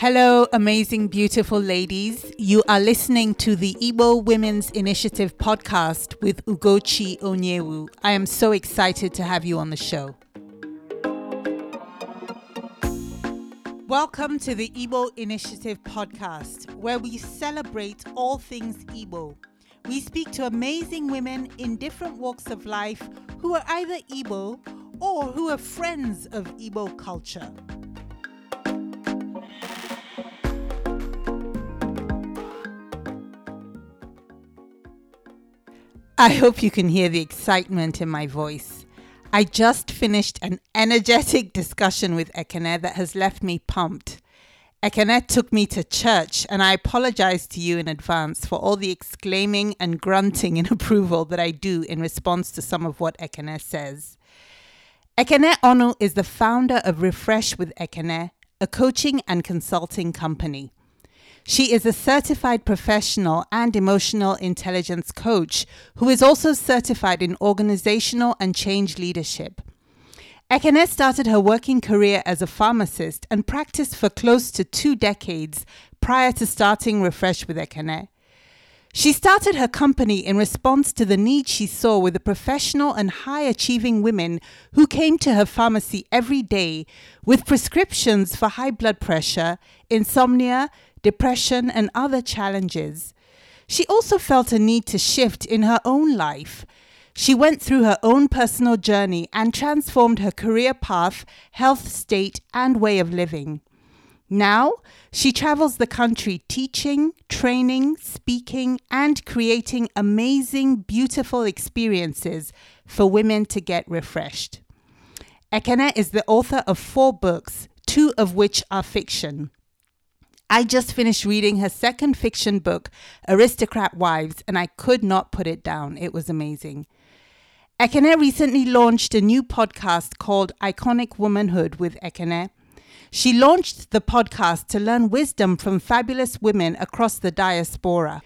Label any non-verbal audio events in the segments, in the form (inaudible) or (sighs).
Hello, amazing, beautiful ladies. You are listening to the Igbo Women's Initiative podcast with Ugochi Onyewu. I am so excited to have you on the show. Welcome to the Igbo Initiative podcast, where we celebrate all things Igbo. We speak to amazing women in different walks of life who are either Igbo or who are friends of Igbo culture. I hope you can hear the excitement in my voice. I just finished an energetic discussion with Ekene that has left me pumped. Ekene took me to church, and I apologize to you in advance for all the exclaiming and grunting in (laughs) approval that I do in response to some of what Ekene says. Ekene Onu is the founder of Refresh with Ekene, a coaching and consulting company. She is a certified professional and emotional intelligence coach who is also certified in organizational and change leadership. Ekene started her working career as a pharmacist and practiced for close to two decades prior to starting Refresh with Ekene. She started her company in response to the need she saw with the professional and high achieving women who came to her pharmacy every day with prescriptions for high blood pressure, insomnia, depression, and other challenges. She also felt a need to shift in her own life. She went through her own personal journey and transformed her career path, health state, and way of living. Now, she travels the country teaching, training, speaking, and creating amazing, beautiful experiences for women to get refreshed. Ekene is the author of four books, two of which are fiction. I just finished reading her second fiction book, Aristocrat Wives, and I could not put it down. It was amazing. Ekene recently launched a new podcast called Iconic Womanhood with Ekene. She launched the podcast to learn wisdom from fabulous women across the diaspora.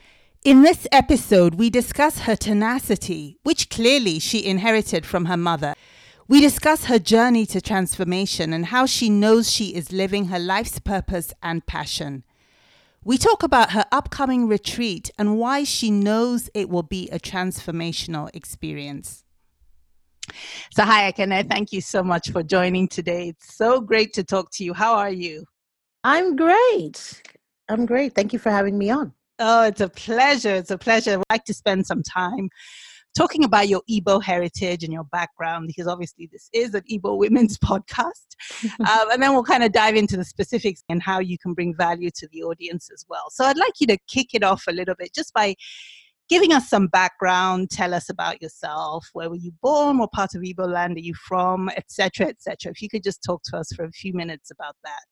In this episode, we discuss her tenacity, which clearly she inherited from her mother. We discuss her journey to transformation and how she knows she is living her life's purpose and passion. We talk about her upcoming retreat and why she knows it will be a transformational experience. So, hi, Ekene. Thank you so much for joining today. It's so great to talk to you. How are you? I'm great. I'm great. Thank you for having me on. Oh, it's a pleasure. It's a pleasure. I'd like to spend some time talking about your Igbo heritage and your background, because obviously this is an Igbo women's (laughs) podcast. (laughs) um, and then we'll kind of dive into the specifics and how you can bring value to the audience as well. So I'd like you to kick it off a little bit just by giving us some background. Tell us about yourself. Where were you born? What part of Igbo land are you from? Etc. Etc. If you could just talk to us for a few minutes about that.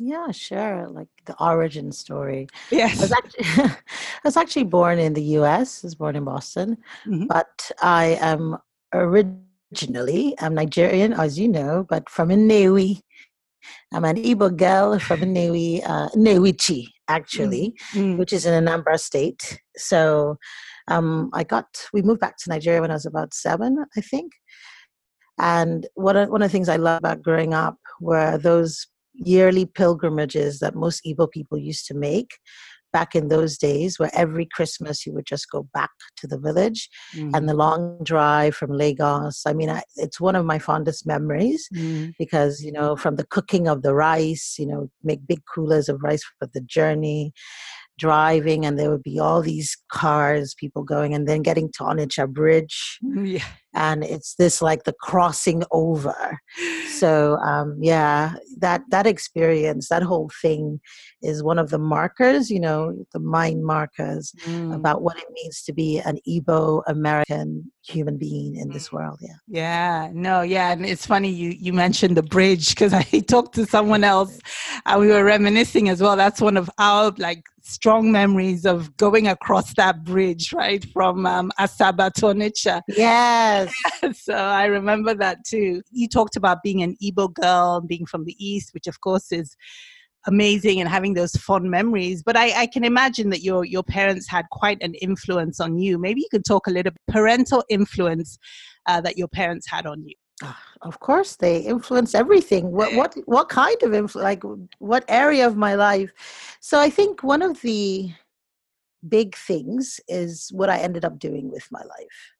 Yeah, sure. Like the origin story. Yes. I was actually, (laughs) I was actually born in the US. I was born in Boston, mm-hmm. but I am originally I'm Nigerian, as you know, but from Nnewi. I'm an Igbo girl from Nnewi, uh, Nnewichi, actually, mm-hmm. which is in Anambra State. So um, I got, we moved back to Nigeria when I was about seven, I think. And one of, one of the things I love about growing up were those yearly pilgrimages that most Igbo people used to make back in those days, where every Christmas you would just go back to the village mm. and the long drive from Lagos. I mean, I, it's one of my fondest memories mm. because, you know, from the cooking of the rice, you know, make big coolers of rice for the journey driving and there would be all these cars people going and then getting to Onitsha Bridge (laughs) yeah. And it's this like the crossing over so um, yeah that that experience that whole thing is one of the markers you know the mind markers mm. about what it means to be an Igbo American human being in this world yeah yeah no yeah and it's funny you you mentioned the bridge because I (laughs) talked to someone else and we were reminiscing as well that's one of our like strong memories of going across that bridge, right, from um, Asaba to Onitsha. Yes. (laughs) so I remember that too. You talked about being an Igbo girl, being from the East, which of course is amazing and having those fond memories. But I, I can imagine that your, your parents had quite an influence on you. Maybe you could talk a little bit parental influence uh, that your parents had on you. Ah, of course, they influence everything. What what what kind of influence? Like what area of my life? So I think one of the big things is what I ended up doing with my life.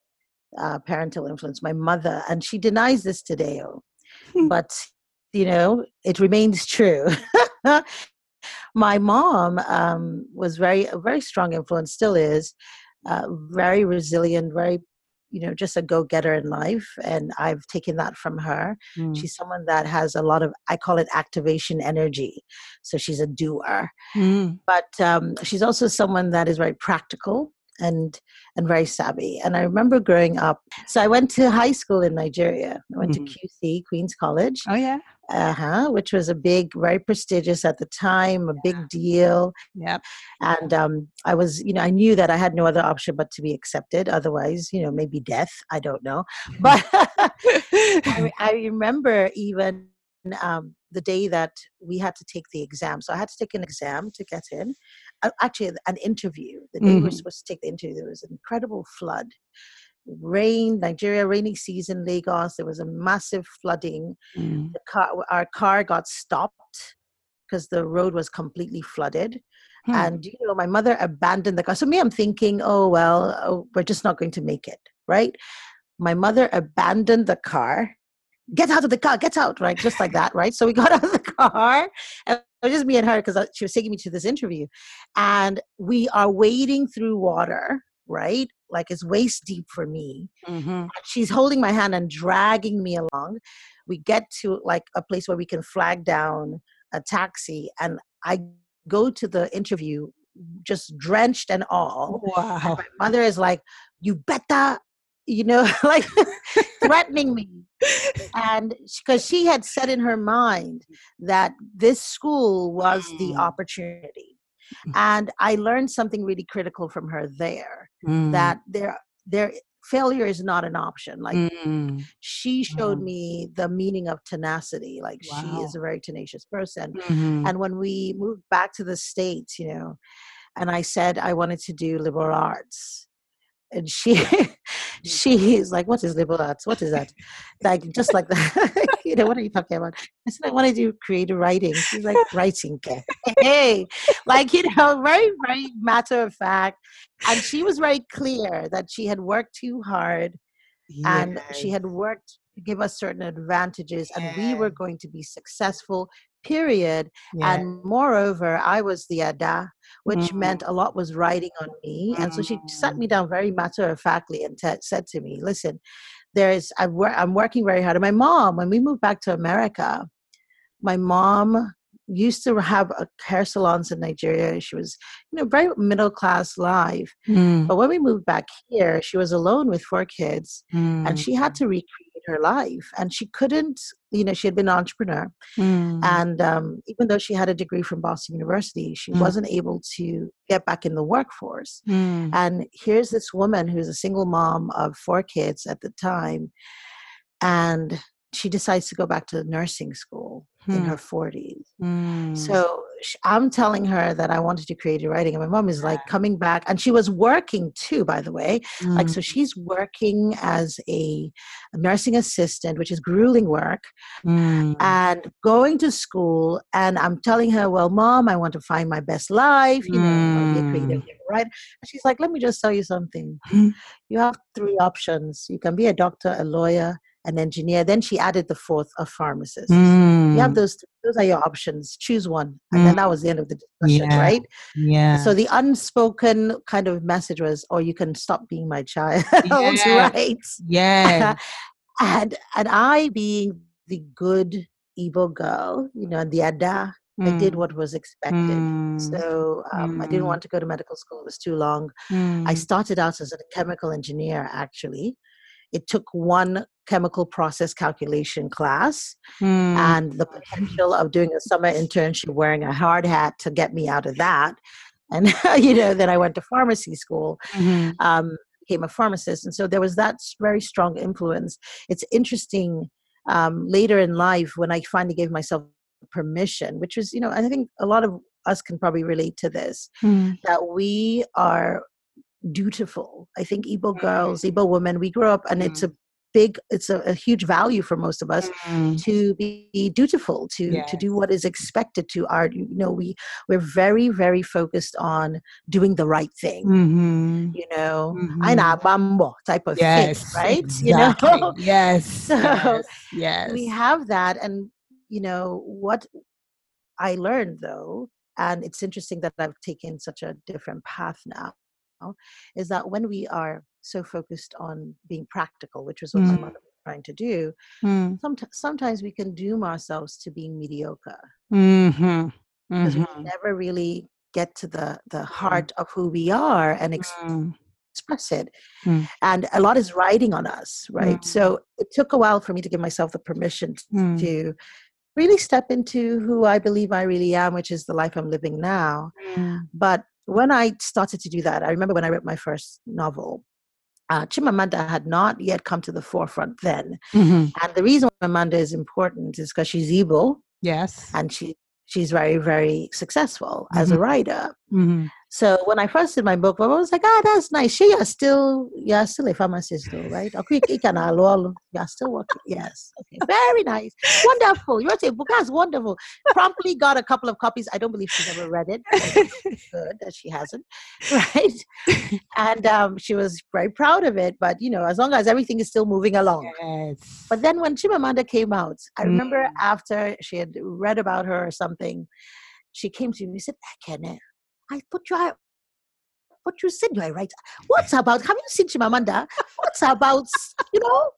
Uh, parental influence. My mother, and she denies this today, oh, but you know it remains true. (laughs) my mom um, was very a very strong influence, still is. Uh, very resilient, very you know just a go-getter in life and i've taken that from her mm. she's someone that has a lot of i call it activation energy so she's a doer mm. but um, she's also someone that is very practical and and very savvy and i remember growing up so i went to high school in nigeria i went mm. to mm-hmm. qc queens college oh yeah uh-huh, which was a big, very prestigious at the time, a big deal. Yep. And um, I was, you know, I knew that I had no other option but to be accepted. Otherwise, you know, maybe death. I don't know. (laughs) But I, I, remember even um, the day that we had to take the exam. So I had to take an exam to get in. Uh, actually, an interview. The day mm-hmm. we were supposed to take the interview, there was an incredible flood rain, Nigeria, rainy season, Lagos. There was a massive flooding. Mm. The car, our car got stopped because the road was completely flooded. Hmm. And you know, my mother abandoned the car. So me, I'm thinking, oh well, oh, we're just not going to make it, right? My mother abandoned the car. Get out of the car, get out, right? Just like that, right? So we got (laughs) out of the car. And it was just me and her because she was taking me to this interview. And we are wading through water right? Like it's waist deep for me. Mm-hmm. She's holding my hand and dragging me along. We get to like a place where we can flag down a taxi, and I go to the interview just drenched and all. Wow. And my mother is like, "You better," you know, (laughs) like threatening me. And because she had said in her mind that this school was the mm. opportunity and i learned something really critical from her there mm. that there there failure is not an option like mm. she showed wow. me the meaning of tenacity like wow. she is a very tenacious person mm-hmm. and when we moved back to the states you know and i said i wanted to do liberal arts and she (laughs) mm. she is like, "What is liberal arts? What is that?" Like just like that. (laughs) you know, what are you talking about? I said, "I want to do creative writing." She's like, (laughs) "Writing, hey, like you know, very very matter of fact." And she was very clear that she had worked too hard, and she had worked to give us certain advantages, yes. and we were going to be successful period. Yeah. And moreover, I was the Ada, which mm-hmm. meant a lot was riding on me. And so she sat me mm. down very matter of factly and t- said to me, listen, there's, I wor- I'm working very hard. And my mom, when we moved back to America, my mom used to have a hair salons in Nigeria. She was, you know, very middle class life. Mm. But when we moved back here, she was alone with four kids mm. and she had to recreate her life and she couldn't you know she had been an entrepreneur mm. and um, even though she had a degree from boston university she mm. wasn't able to get back in the workforce mm. and here's this woman who's a single mom of four kids at the time and she decides to go back to nursing school in hmm. her 40s. Mm. So I'm telling her that I wanted to create a writing, and my mom is like coming back, and she was working too, by the way. Mm. Like, so she's working as a, nursing assistant, which is grueling work, mm. and going to school. And I'm telling her, Well, mom, I want to find my best life, you know, be a creative right? And she's like, Let me just tell you something. (laughs) You have three options you can be a doctor, a lawyer, an engineer. Then she added the fourth, a pharmacist. Mm. You have mm. those. Those are your options. Choose one, and mm. then that was the end of the discussion, yeah. right? Yeah. So the unspoken kind of message was, "Oh, you can stop being my child, (laughs) yeah. right?" Yeah. (laughs) and and I, being the good Igbo girl, you know, the Ada, Mm. I did mm. what was expected. Mm. So um, mm. I didn't mm. want to go to medical school, it was too long. I started out as a chemical engineer, actually. It took one chemical process calculation class mm. and the potential of doing a summer internship wearing a hard hat to get me out of that. And, (laughs) you know, then I went to pharmacy school. Mm-hmm. Um, became a pharmacist and so there was that very strong influence it's interesting um, later in life when i finally gave myself permission which was you know i think a lot of us can probably relate to this mm. that we are dutiful. I think Igbo girls, mm-hmm. Igbo women, we grow up and it's a big it's a, a huge value for most of us Mm. to be dutiful to to do what is expected to our you know we we're very very focused on doing the right thing Mhm. you know Mhm. I know bambo type of Yes. thing right Exactly. (laughs) you know (laughs) Yes. So, yes. Yes. we have that and you know what i learned though and it's interesting that i've taken such a different path now is that when we are so focused on being practical which was what my Mm. mother was trying to do Mm. somet- sometimes we can doom ourselves to being mediocre Mhm. because we Mhm. never really get to the the heart of who we are and ex- Mm. express it Mm. and a lot is riding on us right Mm. so it took a while for me to give myself the permission Mm. to really step into who I believe I really am, which is the life I'm living now. Mm. But when I started to do that, I remember when I wrote my first novel, uh, Chimamanda had not yet come to the forefront then. Mhm. And the reason Amanda is important is because she's Igbo Yes. and she she's very, very successful as a writer. Mhm. So when I first did my book, I was like, ah, that's nice. She is still, you're still a pharmacist though, right? Okay, you can You're still working. Yes. Okay. Very nice. Wonderful. You wrote a book. That's wonderful. Promptly got a couple of copies. I don't believe she's ever read it. Good that she hasn't. (laughs) Right. And um, she was very proud of it. But, you know, as long as everything is still moving along. yes. But then when Chimamanda came out, I remember Mm. after she had read about her or something, she came to me and said, Ekene, I put you out. What you said, you are right. What's about? Have you seen Chimamanda? What's about? You know,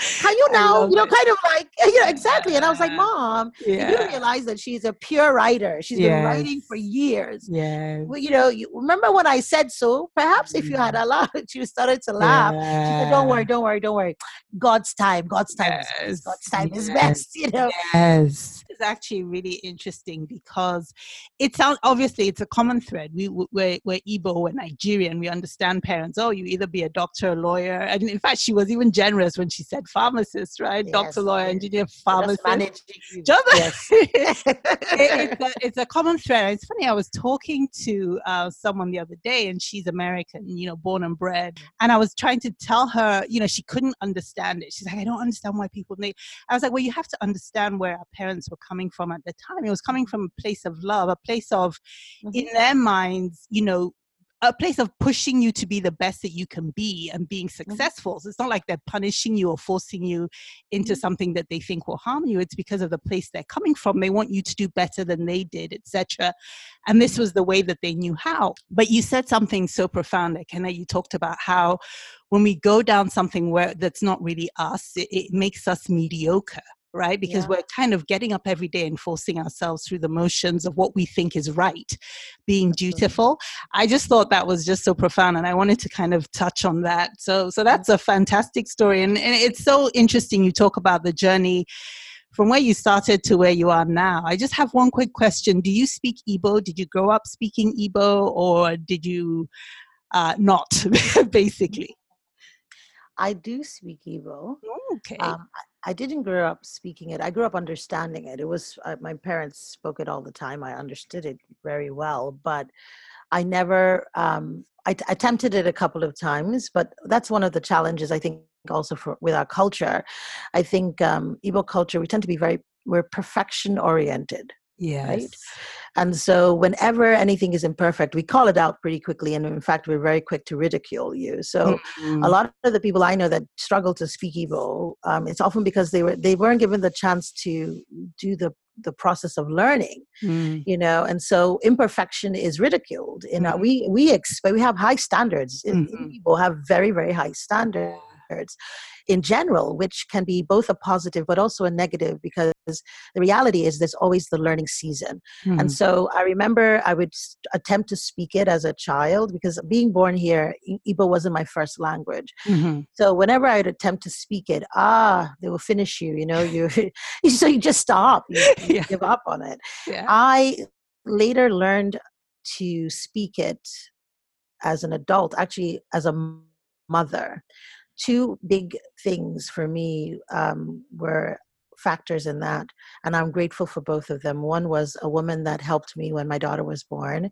can you now? You know, it. kind of like (laughs) you know exactly. And I was like, Yeah. Mom, you realize that she's a pure writer. She's been writing for years. Yeah. Well, you know, you remember when I said so? Perhaps if you had mm. allowed, (laughs) she started to laugh. She said, "Don't worry, don't worry, don't worry. God's time, God's time is best. God's time is best." (laughs) You know, Yes. It's actually really interesting because it sounds obviously it's a common thread. We we're, we're Igbo, we're Nigerian. We understand parents. Oh, you either be a doctor, a lawyer, and in fact, she was even generous when she said pharmacist, right? Yes, Doctor, lawyer, engineer, pharmacist. Just- yes. (laughs) it, it's, a, it's a common thread. It's funny. I was talking to uh, someone the other day, and she's American, you know, born and bred. And I was trying to tell her, you know, she couldn't understand it. She's like, I don't understand why people need. I was like, well, you have to understand where our parents were coming from at the time. It was coming from a place of love, a place of, in mm-hmm. their minds, you know. A place of pushing you to be the best that you can be and being mm-hmm. successful. So it's not like they're punishing you or forcing you into mm-hmm. something that they think will harm you. It's because of the place they're coming from. They want you to do better than they did etc and this was the way that they knew how. But you said something so profound like Kenna, you talked about how when we go down something where that's not really us it, it makes us mediocre right? Because Yeah. we're kind of getting up every day and forcing ourselves through the motions of what we think is right being dutiful. I just thought that was just so profound and i wanted to kind of touch on that. So so that's a fantastic story and, and it's so interesting you talk about the journey from where you started to where you are now. I just have one quick question. Do you speak igbo? Did you grow up speaking igbo or did you uh, not (laughs) basically? I do speak Igbo. Okay Um, I, didn't grow up speaking it. I grew up understanding it. It was uh, my parents spoke it all the time. I understood it very well, but I never. Um, I t- attempted it a couple of times, but that's one of the challenges I think also for with our culture. I think um, Igbo culture we tend to be very we're perfection oriented. Yes And so, whenever anything is imperfect, we call it out pretty quickly. And in fact, we're very quick to ridicule you. So, Mm, a lot of the people I know that struggle to speak Igbo, um, it's often because they were they weren't given the chance to do the the process of learning, mm, you know. And so, imperfection is ridiculed. In our, Mhm. we we expect we have high standards. Mhm. Igbo have very very high standards in general, which can be both a positive but also a negative because the reality is there's always the learning season. And mm, so I remember I would attempt to speak it as a child because being born here, Igbo wasn't my first language. mhm. So whenever I would attempt to speak it, ah, they will finish you, you know, you (laughs) so you just stop, you, (laughs) you Yeah. give up on it. yeah I later learned to speak it as an adult, actually as a mother. Two big things for me um, were factors in that, and I'm grateful for both of them. One was a woman that helped me when my daughter was born,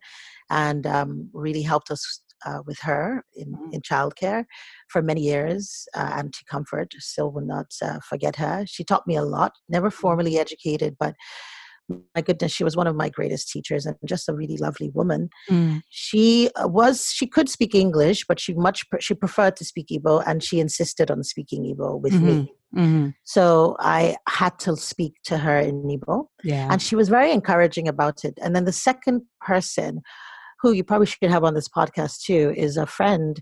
and um, really helped us uh, with her in, mm. in childcare for many years. Uh, to Comfort still will not uh, forget her. She taught me a lot, never mm-hmm. formally educated, but my goodness, she was one of my greatest teachers and just a really lovely woman. Mm. She uh, was she could speak English, but she much she preferred to speak Igbo, and she insisted on speaking Igbo with mm-hmm. me. Mm-hmm. So I had to speak to her in Igbo, yeah. and she was very encouraging about it. And then the second person, who you probably should have on this podcast too, is a friend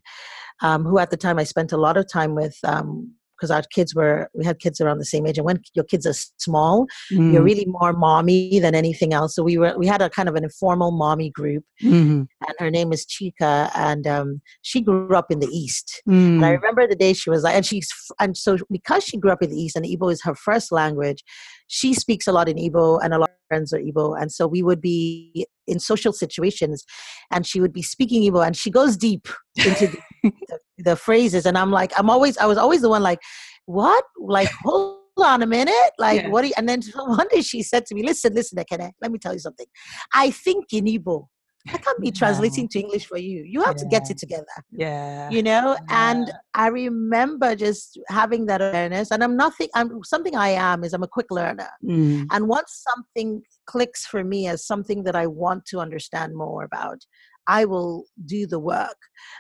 um, who at the time I spent a lot of time with. Um, because our kids were we had kids around the same age and when your kids are small mm. you're really more mommy than anything else so we were we had a kind of an informal mommy group mm-hmm. and her name is Chika and um, she grew up in the east mm. and i mm. remember the day she was like and she's and so because she grew up in the east and Igbo is her first language she speaks a lot in Igbo and a lot of friends are Igbo and so we would be in social situations and she would be speaking Igbo and she goes deep into the, (laughs) the, the, phrases and I'm like I'm always I was always the one like what like hold on a minute like yeah. what you, and then (laughs) one day she said to me listen listen Ekene, let me tell you something I think in Igbo I can't be translating to English for you. You have yeah. to get it together. Yeah. You know, yeah. and I remember just having that awareness. And I'm nothing, I'm something I am is I'm a quick learner. Mm. And once something clicks for me as something that I want to understand more about, I will do the work.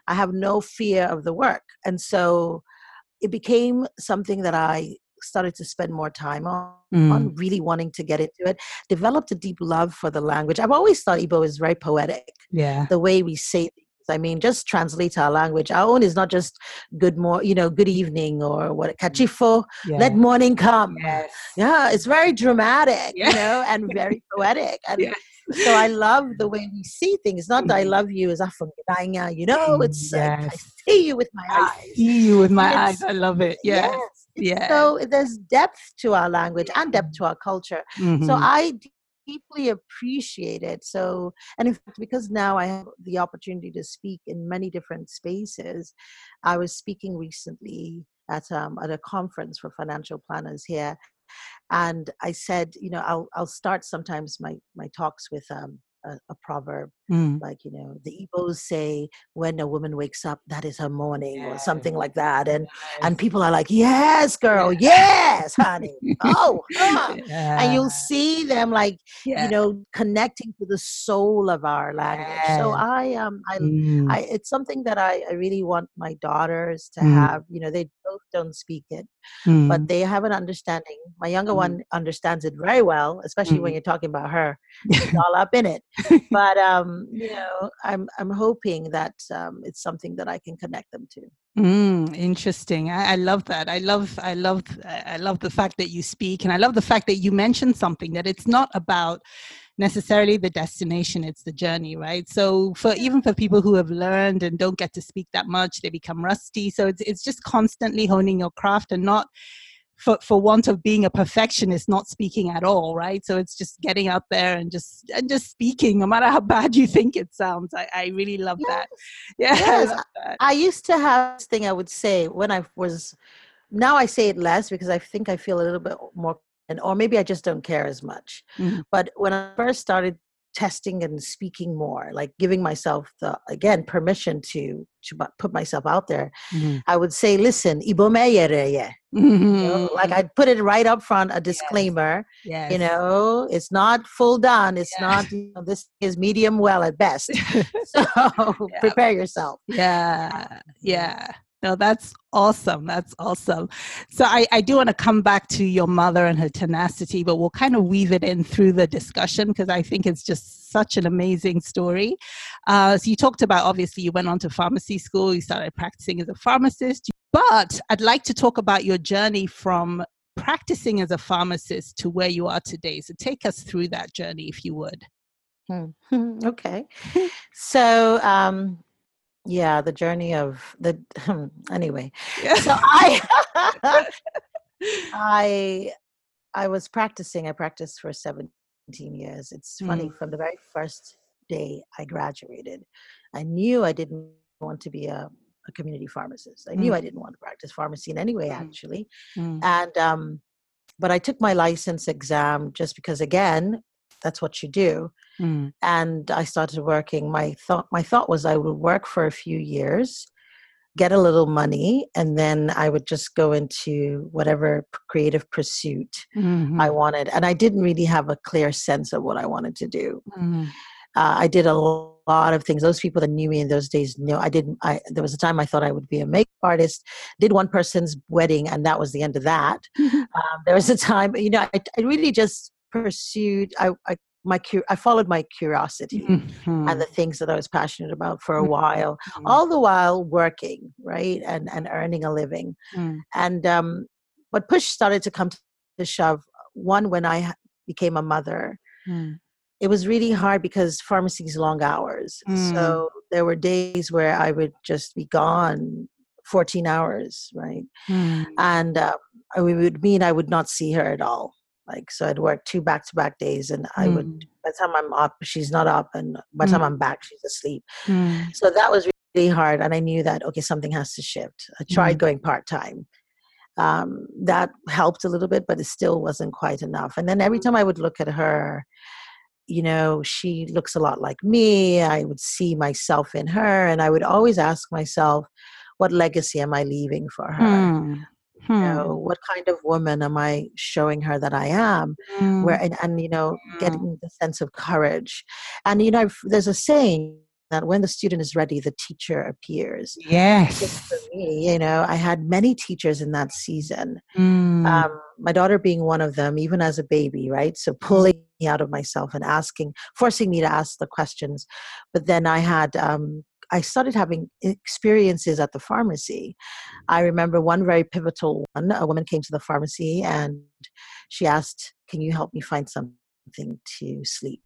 I have no fear of the work. And so it became something that I started to spend more time on, mm. on really wanting to get into it developed a deep love for the language i've always thought igbo is very poetic yeah the way we say things I mean, just translate our language. Our own is not just good more, you know, good evening or what kachifo, yeah. let morning come. Yes. Yeah, it's very dramatic, yeah. you know, and very (laughs) poetic. And yes. so I love the way we see things. Not that I mm-hmm. love you as afanganya, you know, it's yes. like, I see you with my eyes. I see you with my eyes. I love it. Yes. yes yeah. So there's depth to our language and depth to our culture. Mm-hmm. So I deeply appreciate it. So, and in fact, because now I have the opportunity to speak in many different spaces, I was speaking recently at um, at a conference for financial planners here, and I said, you know, I'll I'll start sometimes my my talks with um, a, a proverb mm. like you know the Igbos say when a woman wakes up that is her morning yes. or something like that and yes. and people are like yes girl yes honey oh huh. yeah. (laughs) and you'll see them like yeah. you know connecting to the soul of our language yes. so I um I, mm. I it's something that I, I really want my daughters to mm. have you know they both don't speak it but mm. they have an understanding my younger mm. one understands it very well especially when mm. you're talking about her (laughs) all up in it (laughs) but um, you know, I'm I'm hoping that um, it's something that I can connect them to. Mm, interesting. I, I, love that. I love I love I love the fact that you speak, and I love the fact that you mentioned something that it's not about necessarily the destination it's the journey right so for even for people who have learned and don't get to speak that much they become rusty so it's, it's just constantly honing your craft and not for, for want of being a perfectionist not speaking at all right so it's just getting out there and just and just speaking no matter how bad you think it sounds i, I really love yes. that (laughs) yeah yes. I, that. I used to have this thing i would say when i was now i say it less because i think i feel a little bit more and or maybe i just don't care as much mm-hmm. but when i first started testing and speaking more like giving myself the again permission to to put myself out there mm-hmm. i would say listen mm-hmm. you know, like i'd put it right up front a disclaimer yes. Yes. you know it's not full done it's yeah. not you know, this is medium well at best (laughs) (laughs) so yeah. prepare yourself yeah yeah no, that's awesome. That's awesome. So I, I do want to come back to your mother and her tenacity, but we'll kind of weave it in through the discussion because I think it's just such an amazing story. Uh, so you talked about obviously you went on to pharmacy school, you started practicing as a pharmacist, but I'd like to talk about your journey from practicing as a pharmacist to where you are today. So take us through that journey if you would. Hmm. (laughs) okay. so um, yeah the journey of the (laughs) anyway so (laughs) i (laughs) i i was practicing i practiced for 17 years it's funny mm. from the very first day i graduated i knew i didn't want to be a, a community pharmacist i mm. knew i didn't want to practice pharmacy in any way mm. actually mm. and um but i took my license exam just because again that's what you do. Mm. And I started working. My thought my thought was I would work for a few years, get a little money, and then I would just go into whatever creative pursuit Mhm. I wanted. And I didn't really have a clear sense of what I wanted to do. Mm. Uh, I did a lot of things. Those people that knew me in those days knew I didn't. I there was a time I thought I would be a makeup artist. Did one person's wedding, and that was the end of that. (laughs) Um, there was a time, you know, I, I really just pursued. I, I my I followed my curiosity Mhm. and the things that I was passionate about for a Mhm. while, all the while working, right, and and earning a living. Mm. And um, but push started to come to the shove. One when I became a mother, Mm. it was really hard because pharmacy is long hours. Mm. So there were days where I would just be gone 14 hours, right? Mm. And uh, it would mean I would not see her at all. Like, so I'd work two back to back days and I would, Mm. by the time I'm up, she's not up. And by the time Mm. I'm back, she's asleep. Mm. So that was really hard. And I knew that, okay, something has to shift. I tried Mm. going part time. Um, that helped a little bit, but it still wasn't quite enough. And then every time I would look at her, you know, she looks a lot like me. I would see myself in her. And I would always ask myself, what legacy am I leaving for her? Mm. You Hmm. know, what kind of woman am I showing her that I am? Mm. Where and, and you know, Mm. getting the sense of courage. And you know, there's a saying that when the student is ready, the teacher appears. Yes. for me, you know, I had many teachers in that season. Mm. Um, my daughter being one of them, even as a baby, right? So pulling me out of myself and asking, forcing me to ask the questions. But then I had, um, I started having experiences at the pharmacy. I remember one very pivotal one. A woman came to the pharmacy and she asked, Can you help me find something to sleep?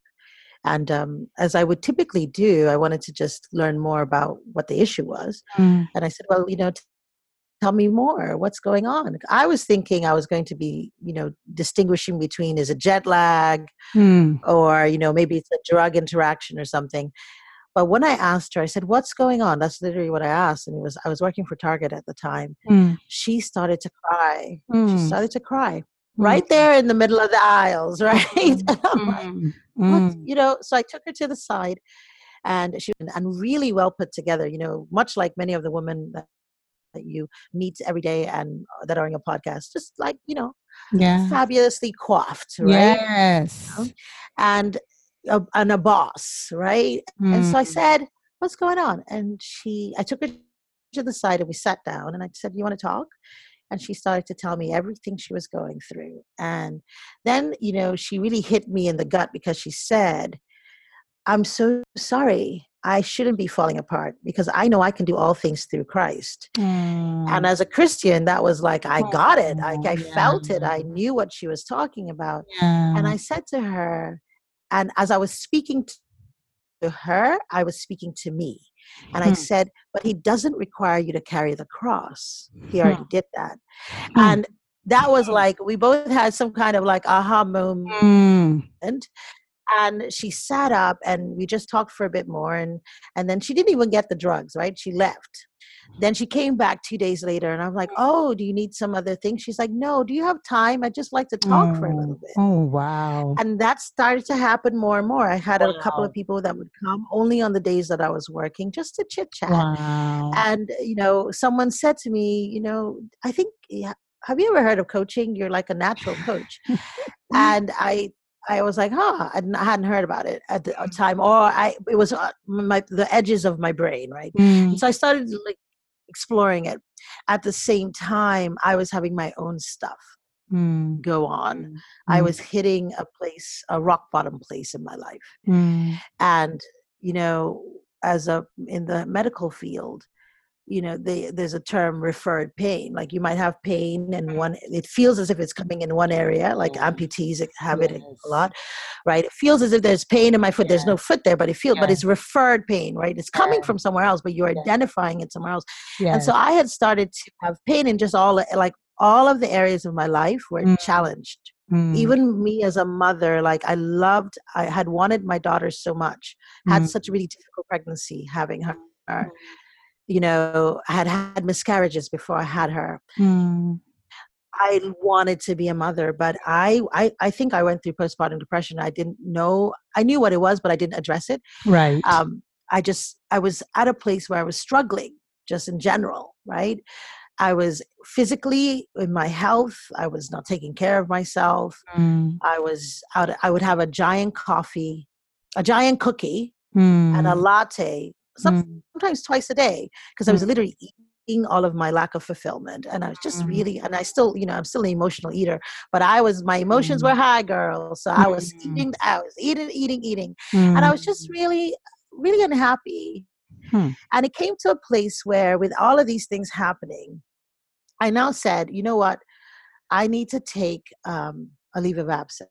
And um, as I would typically do, I wanted to just learn more about what the issue was. Mm. And I said, Well, you know, t- tell me more. What's going on? I was thinking I was going to be, you know, distinguishing between is it jet lag Mm. or, you know, maybe it's a drug interaction or something. But when I asked her, I said, What's going on? That's literally what I asked. And it was, I was working for Target at the time. Mm. She started to cry. She Mm. started to cry right there in the middle of the aisles, (laughs) right? And I'm like, Mm. what? Mm. You know, so I took her to the side and she and really well put together, you know, much like many of the women that, that you meet every day and that are on your podcast, just like, you know, Yeah. fabulously coiffed, right? Yes. And a, and a boss, right? And so I Mm. said, What's going on? And she, I took her to the side and we sat down and I said, You want to talk? And she started to tell me everything she was going through. And then, you know, she really hit me in the gut because she said, I'm so sorry. I shouldn't be falling apart because I know I can do all things through Christ. Mm. And as a Christian, that was like, I got it. Like, I Oh, felt it. I knew what she was talking about. Yeah. And I said to her, and as I was speaking to her, I was speaking to me. And I Hmm. said, but he doesn't require you to carry the cross. He Hmm. already did that. Hmm. And that was like, we both had some kind of like aha moment. And she sat up and we just talked for a bit more. And, and then she didn't even get the drugs, right? She left. Mm-hmm. Then she came back two days later and I'm like, oh, oh do you need some other thing? She's like, no, do you have time? I'd just like to talk for a little oh, bit Oh, wow. and that started to happen more and more. I had a couple of people that would come only on the days that I was working just to chit chat. Wow. And you know, someone said to me, you know, I think yeah, have you ever heard of coaching? You're like a natural coach. (laughs) and I I was like, huh, I hadn't- heard about it at the uh, time, or I it was uh, my the edges of my brain, right? Mm. So I started like exploring it. At the same time, I was having my own stuff Mm. go on. I Mm. was hitting a place, a rock bottom place in my life. Mm. And, you know, as a in the medical field, you know, they, there's a term referred pain. Like you might have pain and one, it feels as if it's coming in one area, like Yeah. amputees have it Yes. a lot, right? It feels as if there's pain in my foot. There's no foot there, but it feels, but it's referred pain, right? It's coming Yeah. from somewhere else, but you're identifying it somewhere else. Yes. And so I had started to have pain in just all, like all of the areas of my life were Mm. challenged Mm. even me as a mother like i loved i had wanted my daughter so much had Mm. such a really difficult pregnancy having her Mm. You know i had had miscarriages before i had her Mm. I wanted to be a mother, but I, I, I think I went through postpartum depression. I didn't know, I knew what it was, but I didn't address it. Right. Um, I just, I was at a place where I was struggling just in general, right? I was physically in my health. I was not taking care of myself. Mm. I was out. I would have a giant coffee, a giant cookie, Mm. and a latte, Mm. sometimes twice a day, because I was Mm. literally eating all of my lack of fulfillment. And I was just Mm. really, and I still, you know, I'm still an emotional eater, but I was, my emotions were high, girl. So I was Mm. eating, I was eating, eating, eating, and I was just Mm. really, really unhappy. Hmm. And it came to a place where, with all of these things happening, I now said, you know what? I need to take um, a leave of absence.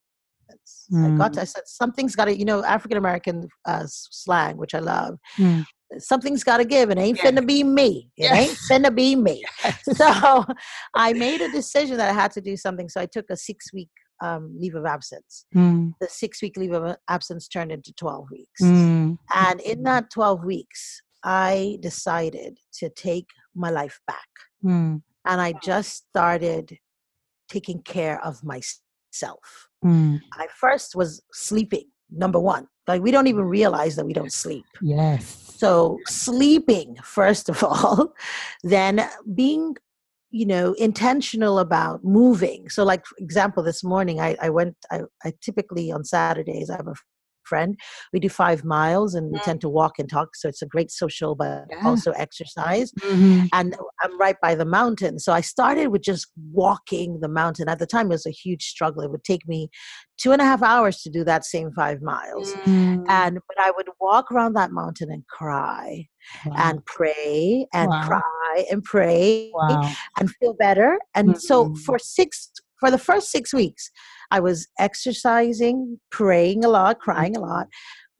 I got to, I said, something's got to, you know, African American uh, slang, which I love. Mm. Something's got to give. And it ain't Yeah. finna be me. It ain't Yes. finna be me. (laughs) (laughs) So I made a decision that I had to do something. So I took a six week um, leave of absence. Mm. The six week leave of absence turned into 12 weeks. Mm. And in that 12 weeks, I decided to take my life back. Mm. And I just started taking care of myself. Mm. I first was sleeping, number one. Like, we don't even mm-hmm. realize that we don't sleep. Yes. So, sleeping, (laughs) first of all, then being you know intentional about moving so like for example this morning i, I went I, I typically on saturdays i have a friend we do five miles and we tend to walk and talk so it's a great social but Yeah. also exercise Mhm. and i'm right by the mountain so i started with just walking the mountain at the time it was a huge struggle it would take me two and a half hours to do that same five miles Mm. and but i would walk around that mountain and cry Wow. and pray and Wow. cry and pray wow. and feel better. And so Mhm. for six for the first six weeks, I was exercising, praying a lot, crying a lot,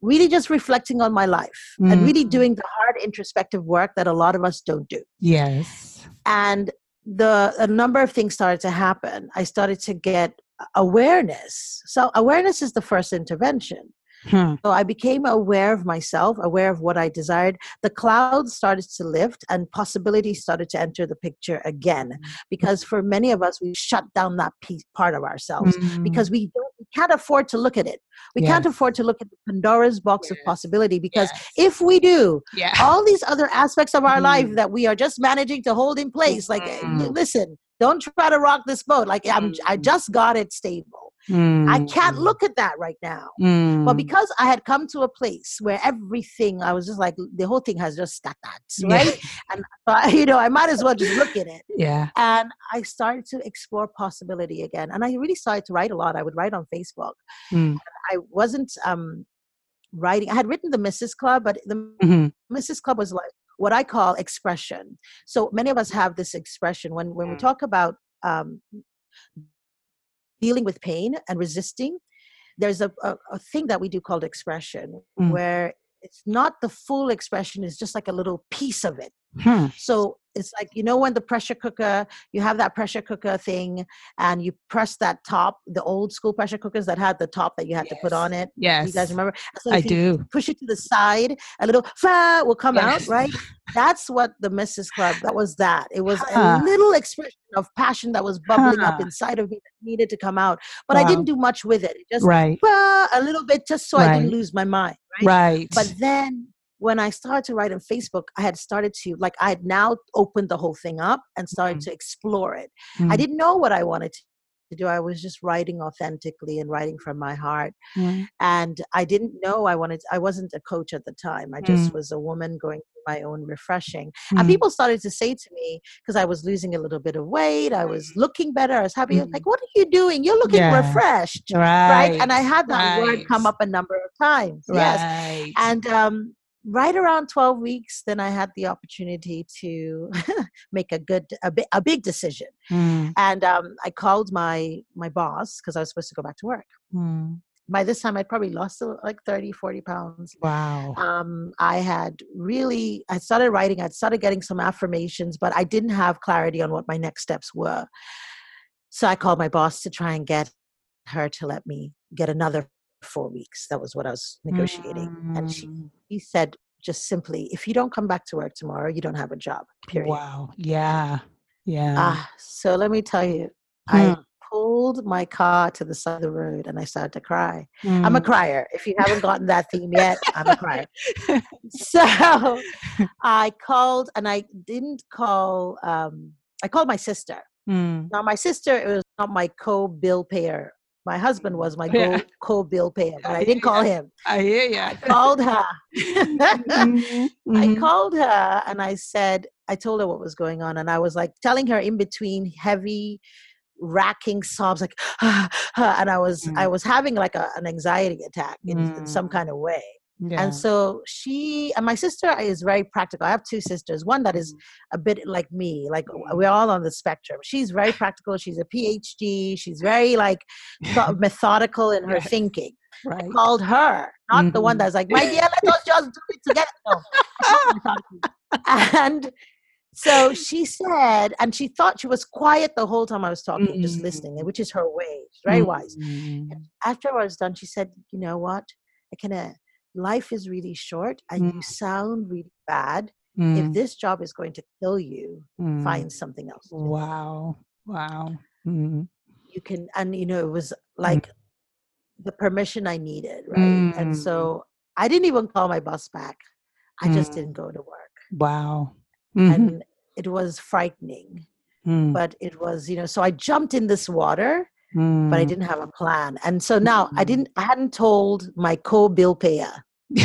really just reflecting on my life and really Mm. doing the hard introspective work that a lot of us don't do. Yes. And the a number of things started to happen. I started to get awareness. So awareness is the first intervention. Hmm. So I became aware of myself, aware of what I desired. The clouds started to lift and possibilities started to enter the picture again. Because for many of us, we shut down that piece, part of ourselves Mm. because we, don't, we can't afford to look at it. We can't afford to look at the Pandora's box of possibility because Yes. if we do, yeah. all these other aspects of our life Mm. that we are just managing to hold in place, like, eh, Mm. listen, don't try to rock this boat. Like, I'm, I Mm. just got it stable. I can't Mm. look at that right now. But Mm. because I had come to a place where everything, I was just like, the whole thing has just got that, Yeah. right? And, uh, (laughs) you know, I might as well just look at it. Yeah. And I started to explore possibility again. And I really started to write a lot. I would write on Facebook. Mm. I wasn't um, writing, I had written the Mrs. Club, but the Mhm. Mrs. Club was like what I call expression. So many of us have this expression when, when we Mm. talk about um, dealing with pain and resisting. There's a, a, a thing that we do called expression, Mm. where it's not the full expression, it's just like a little piece of it. Hmm. So it's like, you know, when the pressure cooker, you have that pressure cooker thing and you press that top, the old school pressure cookers that had the top that you had to put on it. Yes. You guys remember? So I do. push it to the side, a little fa will come Yes. out, right? That's what the Mrs. Club, that was that. It was Huh. a little expression of passion that was bubbling up inside of me that needed to come out. But I didn't do much with it. It just Right. a little bit just so I didn't lose my mind. Right? Right. But then when I started to write on Facebook, I had started to, like, I had now opened the whole thing up and started Mm. to explore it. I Mm. didn't know what I wanted to do. I was just writing authentically and writing from my heart. Mm. And I didn't know I wanted, I wasn't a coach at the time. I just Mm. was a woman going through my own refreshing. And Mm. people started to say to me, because I was losing a little bit of weight, I was looking better, I was happy. I was. Like, what are you doing? You're looking Yeah. refreshed. Right. Right. And I had that word come up a number of times. Yes. And um, right around 12 weeks, then I had the opportunity to (laughs) make a good, a, bi- a big decision. Mm. And um, I called my my boss because I was supposed to go back to work. Mm. By this time, I'd probably lost uh, like 30, 40 pounds. Wow. Um, I had really, I started writing, I started getting some affirmations, but I didn't have clarity on what my next steps were. So I called my boss to try and get her to let me get another four weeks. That was what I was negotiating. And she Mm. he said just simply, if you don't come back to work tomorrow, you don't have a job. Period. Wow. Yeah. Yeah. Ah, so let me tell you, I pulled my car to the side of the road and I started to cry. Mm. I'm a crier. If you haven't gotten that theme yet, I'm a crier. (laughs) so I called and I didn't call, um, I called my sister. Mm. Now, my sister it was not my co bill payer. My husband was my yeah. co bill payer, but I, I didn't call him. I hear you. I called her. mm-hmm. (laughs) I mm-hmm. called her and I said, I told her what was going on. And I was like telling her in between heavy racking sobs like ah, (sighs) ah, and i was mm. i was having like a, an anxiety attack in, mm. in some kind of way yeah. and so she and my sister is very practical i have two sisters one that is mm. a bit like me like we're all on the spectrum she's very practical she's a phd she's very like (laughs) methodical in her thinking right. i called her not mm-hmm. the one mm-hmm. that's like my dear let us just do it together no. (laughs) and so she said, and she thought she was quiet the whole time I was talking, mm-hmm. just listening, which is her way. very wise. Mm-hmm. After I was done, she said, "You know what? I kind of life is really short, and mm-hmm. you sound really bad. If mm. this job is going to kill you, mm. find something else." Wow! Wow! Mm-hmm. You can, and you know, it was like mm. the permission I needed, right? And so I didn't even call my boss back. I just didn't go to work. Wow. Mm-hmm. And it was frightening. Mm. But it was, you know, so I jumped in this water, mm. but I mm. didn't have a plan. And so now mm. I didn't, I hadn't told my co bill payer (laughs)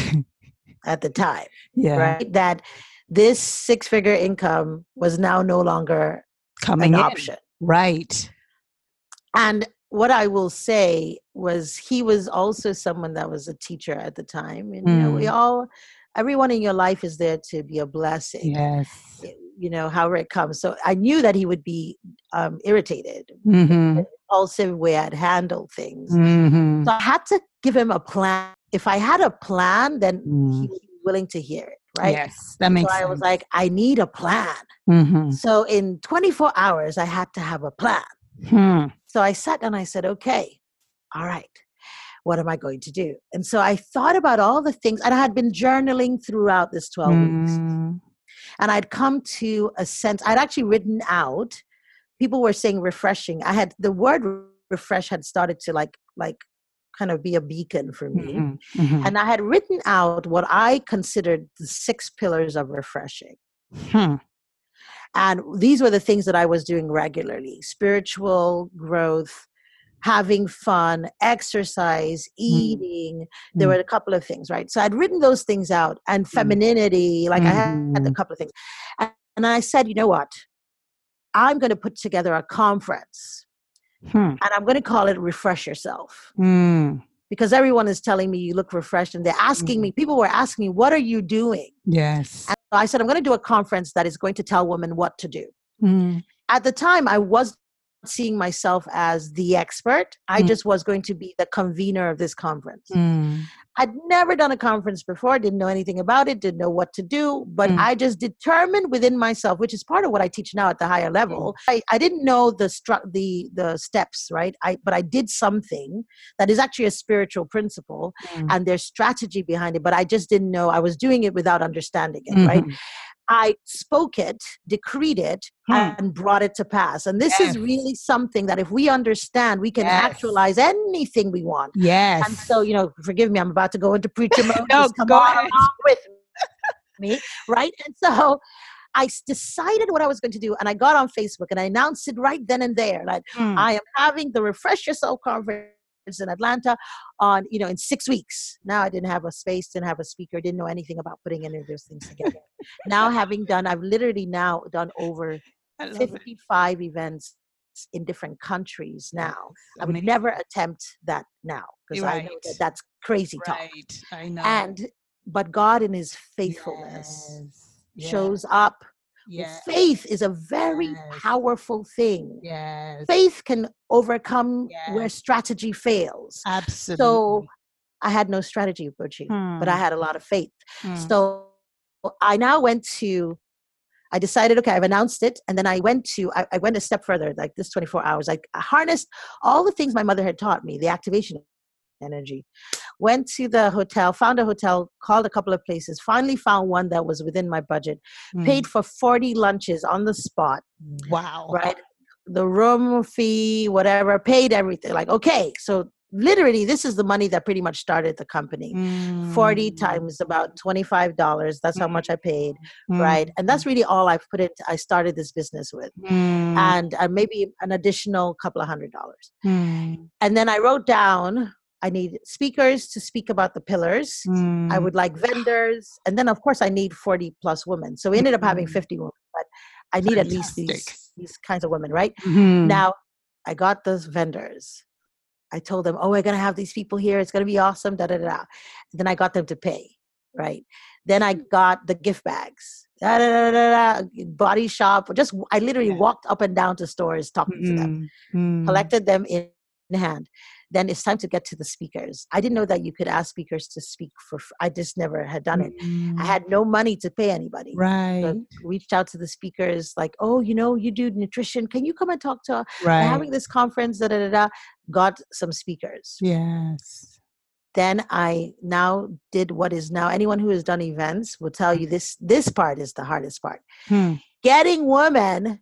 at the time, yeah. right, that this six figure income was now no longer coming an option. Right. And what I will say was he was also someone that was a teacher at the time. And, you know, we mm. all, everyone in your life is there to be a blessing. Yes. You know, however it comes. So I knew that he would be um, irritated, mm-hmm. impulsive way I'd handle things. Mm-hmm. So I had to give him a plan. If I had a plan, then mm. he would be willing to hear it. Right. Yes, that makes. So sense. I was like, I need a plan. Mm-hmm. So in 24 hours, I had to have a plan. Hmm. So I sat and I said, okay, all right what am I going to do? And so I thought about all the things, and I had been journaling throughout this 12 mm. weeks. And I'd come to a sense, I'd actually written out, people were saying refreshing. I had the word refresh had started to like, like, kind of be a beacon for me. Mm-hmm. Mm-hmm. And I had written out what I considered the six pillars of refreshing. Hmm. And these were the things that I was doing regularly spiritual growth, having fun, exercise, mm. eating. Mm. There were a couple of things, right? So I'd written those things out and mm. femininity, like mm. I had a mm-hmm. couple of things. And I said, you know what? I'm going to put together a conference hmm. and I'm going to call it Refresh Yourself. Mm. Because everyone is telling me you look refreshed and they're asking me, people were asking me, what are you doing? Yes. And I said, I'm going to do a conference that is going to tell women what to do. Mm. At the time, I was seeing myself as the expert. I mm. just was going to be the convener of this conference. Mm. I'd never done a conference before, didn't know anything about it, didn't know what to do, but mm. I just determined within myself, which is part of what I teach now at the higher level. Mm. I, I didn't know the stru- the the steps, right? I but I did something that is actually a spiritual principle mm. and there's strategy behind it, but I just didn't know I was doing it without understanding it, mm-hmm. right? I spoke it, decreed it, hmm. and brought it to pass. And this yes. is really something that if we understand, we can yes. actualize anything we want. Yes. And so, you know, forgive me, I'm about to go into preacher (laughs) mode. no, come go on, on with me, right? And so I decided what I was going to do, and I got on Facebook and I announced it right then and there. Like, hmm. I am having the Refresh Yourself conference in Atlanta on, you know, in six weeks. Now I didn't have a space, didn't have a speaker, didn't know anything about putting any of those things together. now having done, I've literally now done over (laughs) 55 it. events in different countries now. I would never attempt that now because right. I know that that's crazy talk. Right. I know. And but God in his faithfulness yes. shows up Yes. Faith is a very yes. powerful thing. Yes. Faith can overcome yes. where strategy fails. Absolutely. So I had no strategy, Butchie, hmm. but I hmm. had a lot of faith. Hmm. So I now went to I decided, okay, I've announced it. And then I went to, I, I, went a step further, like this 24 hours. I harnessed all the things my mother had taught me, the activation energy. Went to the hotel, found a hotel, called a couple of places, finally found one that was within my budget, mm. paid for 40 lunches on the spot. Wow. Right? the room fee, whatever, paid everything. Like, okay, so literally this is the money that pretty much started the company mm. 40 times about $25 that's how much i paid mm. right and that's really all i've put it i started this business with mm. and uh, maybe an additional couple of hundred dollars mm. and then i wrote down i need speakers to speak about the pillars i mm. would like vendors and then of course i need 40 plus women so we ended up having mm. 50 women but i need Fantastic. at least these these kinds of women right mm-hmm. now i got those vendors I told them, oh, we're going to have these people here. It's going to be awesome. Da, da, da, da. Then I got them to pay, right? Then I got the gift bags. Da, da, da, da, da, body shop. Just I literally yeah. walked up and down to stores talking mm-hmm. to them, mm-hmm. collected them in, in hand then it's time to get to the speakers. I didn't know that you could ask speakers to speak for. I just never had done it. Mm. I had no money to pay anybody. Right. So reached out to the speakers, like, oh, you know, you do nutrition. Can you come and talk to? Us? Right. We're having this conference. Da da da da. Got some speakers. Yes. Then I now did what is now anyone who has done events will tell you this. This part is the hardest part. Hmm. Getting women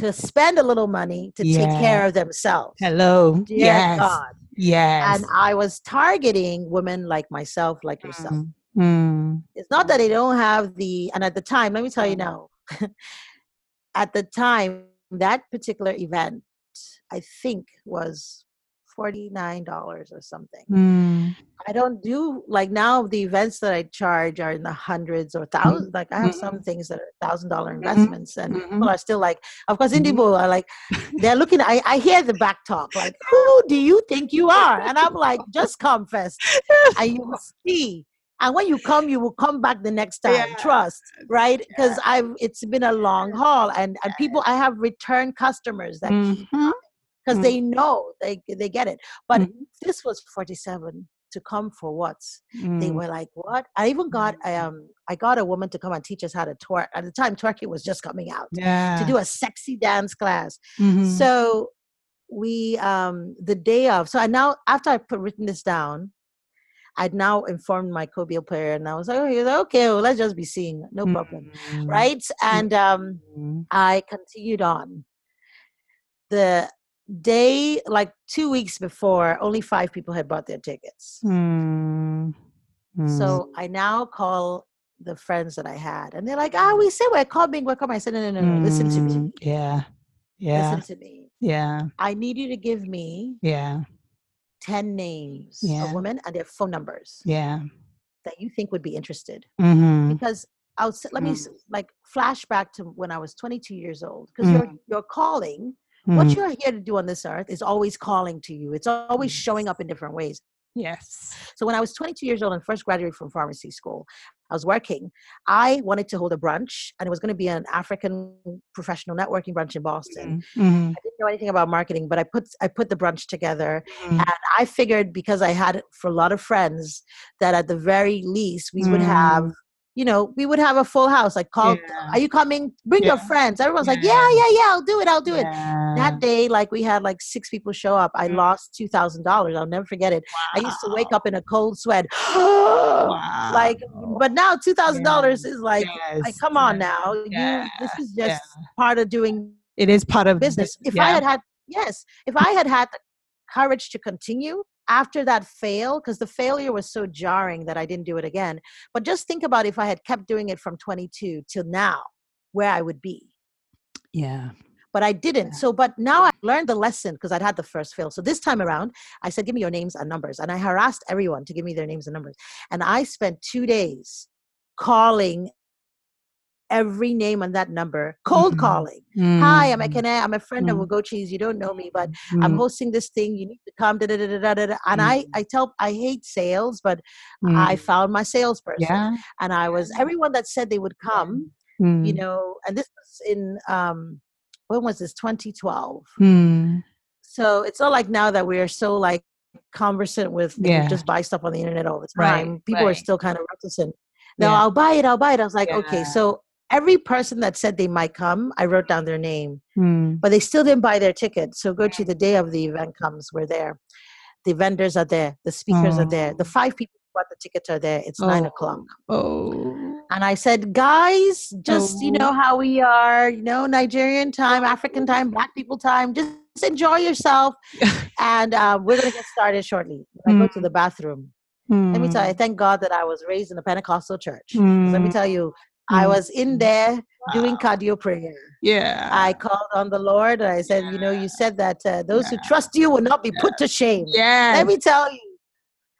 to spend a little money to take care of themselves. Hello. Dear yes. God. Yes. And I was targeting women like myself, like yourself. Mm. It's not that they don't have the, and at the time, let me tell you now, (laughs) at the time, that particular event, I think was $49 or something. Mm. I don't do like now the events that I charge are in the hundreds or thousands. Mm-hmm. Like I have some mm-hmm. things that are thousand dollar mm-hmm. investments, and mm-hmm. people are still like, of course, indie people are like, (laughs) they're looking. I, I hear the back talk like, (laughs) who do you think you are? And I'm like, just come first, and you will see. And when you come, you will come back the next time. Yeah. Trust, right? Because yeah. I've it's been a long haul, and and people I have return customers that mm-hmm because mm-hmm. they know they they get it. But mm-hmm. this was 47 to come for what? Mm. They were like, "What?" I even got I mm. um I got a woman to come and teach us how to twerk. At the time, twerking was just coming out. Yeah. To do a sexy dance class. Mm-hmm. So we um the day of so I now after I put written this down, I'd now informed my co bill payer and I was like, oh, okay, well, let's just be seeing, no problem. Mm-hmm. Right. And um, mm-hmm. I continued on. The day like two weeks before only five people had bought their tickets mm. Mm. so i now call the friends that i had and they're like ah oh, we said we're coming we're coming i said no no no no mm. listen to me mm, yeah yeah listen to me yeah i need you to give me yeah 10 names yeah. of women and their phone numbers yeah that you think would be interested mm-hmm. because I'll let me mm. like flashback to when I was 22 years old because mm. you're you're calling Mm. What you're here to do on this earth is always calling to you. It's always showing up in different ways. Yes. So when I was 22 years old and first graduated from pharmacy school, I was working. I wanted to hold a brunch, and it was going to be an African professional networking brunch in Boston. Mm-hmm. mm-hmm. I didn't know anything about marketing, but I put I put the brunch together, mm-hmm. and I figured because I had for a lot of friends that at the very least we mm-hmm. would have mm you know, we would have a full house. Like, call, yeah. are you coming? Bring yeah. your friends. Everyone's yeah. like, yeah, yeah, yeah, I'll do it. I'll do it. That day, like, we had like six people show up. I mm. lost two thousand dollars. I'll never forget it. Wow. I used to wake up in a cold sweat. (gasps) wow. Like, but now two thousand dollars is like, yes. like, come on now. You, this is just part of doing. It is part of business. If I had had, yes, if I had had the courage to continue, after that fail, because the failure was so jarring that I didn't do it again. But just think about if I had kept doing it from 22 till now, where I would be. Yeah. But I didn't. Yeah. So, but now I learned the lesson because I'd had the first fail. So this time around, I said, give me your names and numbers. And I harassed everyone to give me their names and numbers. And I spent two days calling every name on that number, cold mm-hmm. calling. Mm-hmm. Hi, I'm Ekene. I'm a friend mm-hmm. of Ugochi's. You don't know me, but I'm mm-hmm. hosting this thing. You need to come. Da, da, da, da, da, da. And I, mm-hmm. I tell, I hate sales, but I found my salesperson. Yeah. And I was everyone that said they would come. You know, and this was in um, when was this? 2012. Mm. So it's not like now that we are so like conversant with yeah. just buy stuff on the internet all the time. Right, People right. are still kind of reticent. No, yeah. I'll buy it. I'll buy it. I was like, yeah. okay, so every person that said they might come, I wrote down their name, mm. but they still didn't buy their ticket. So go to the day of the event comes, we're there. The vendors are there, the speakers oh. are there, the oh. five people who bought the tickets are there. It's oh. nine o'clock. Oh. And I said, guys, just, oh. you know, how we are, you know, Nigerian time, African time, Black people time, just enjoy yourself. (laughs) and uh, we're going to get started shortly. I go to mm. the bathroom. Mm. Let me tell you, mm. thank God that I was raised in a Pentecostal church. Mm. Let me tell you, I was in there wow. doing cardio prayer. Yeah. I called on the Lord and I said, yeah. you know, you said that uh, those yeah. who trust you will not be yeah. put to shame. Yeah. Let me tell you,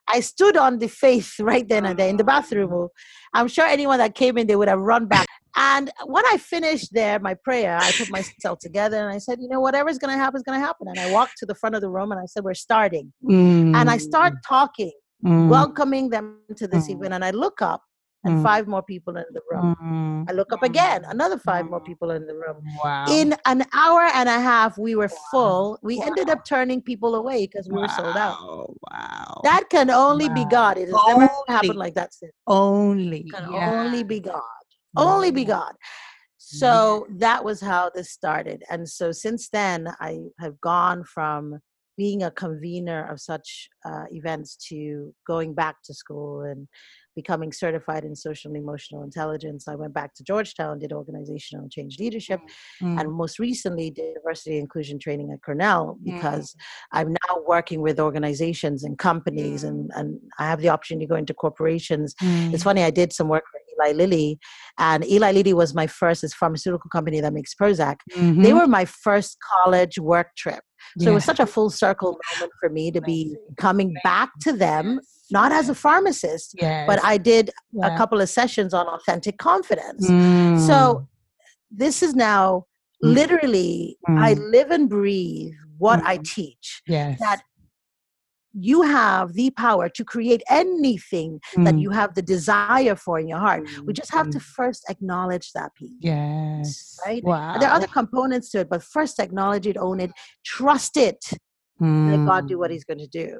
I stood on the faith right then and there in the bathroom. I'm sure anyone that came in, they would have run back. And when I finished there, my prayer, I put myself together and I said, you know, whatever's going to happen is going to happen. And I walked to the front of the room and I said, we're starting. Mm. And I start mm. talking, mm. welcoming them to this mm. event. And I look up and mm. five more people in the room. Mm. I look up again, another five more people in the room. Wow. In an hour and a half, we were wow. full. We wow. ended up turning people away because we were sold out. Oh wow. That can only be God. It has only. never happened like that since. Only. It can yeah. only be God. Only be God. So yeah. that was how this started. And so since then, I have gone from being a convener of such uh, events to going back to school and becoming certified in social and emotional intelligence. I went back to Georgetown, did organizational change leadership, mm. and most recently did diversity inclusion training at Cornell mm. because mm. I'm now working with organizations and companies, mm. and, and I have the opportunity to go into corporations. It's mm. funny, I did some work for Eli Lilly, and Eli Lilly was my first, it's pharmaceutical company that makes Prozac. Mm-hmm. They were my first college work trip. So yeah. it was such a full circle moment for me to be coming back to them not as a pharmacist, yes. but I did yeah. a couple of sessions on authentic confidence. Mm. So this is now mm. literally, mm. I live and breathe what I mm. teach. Yes. That you have the power to create anything that mm. you have the desire for in your heart. We just have to mm. first acknowledge that piece. Yes. Right? Wow. There are other components to it, but first acknowledge it, own it, trust it. Let God do what He's going to do.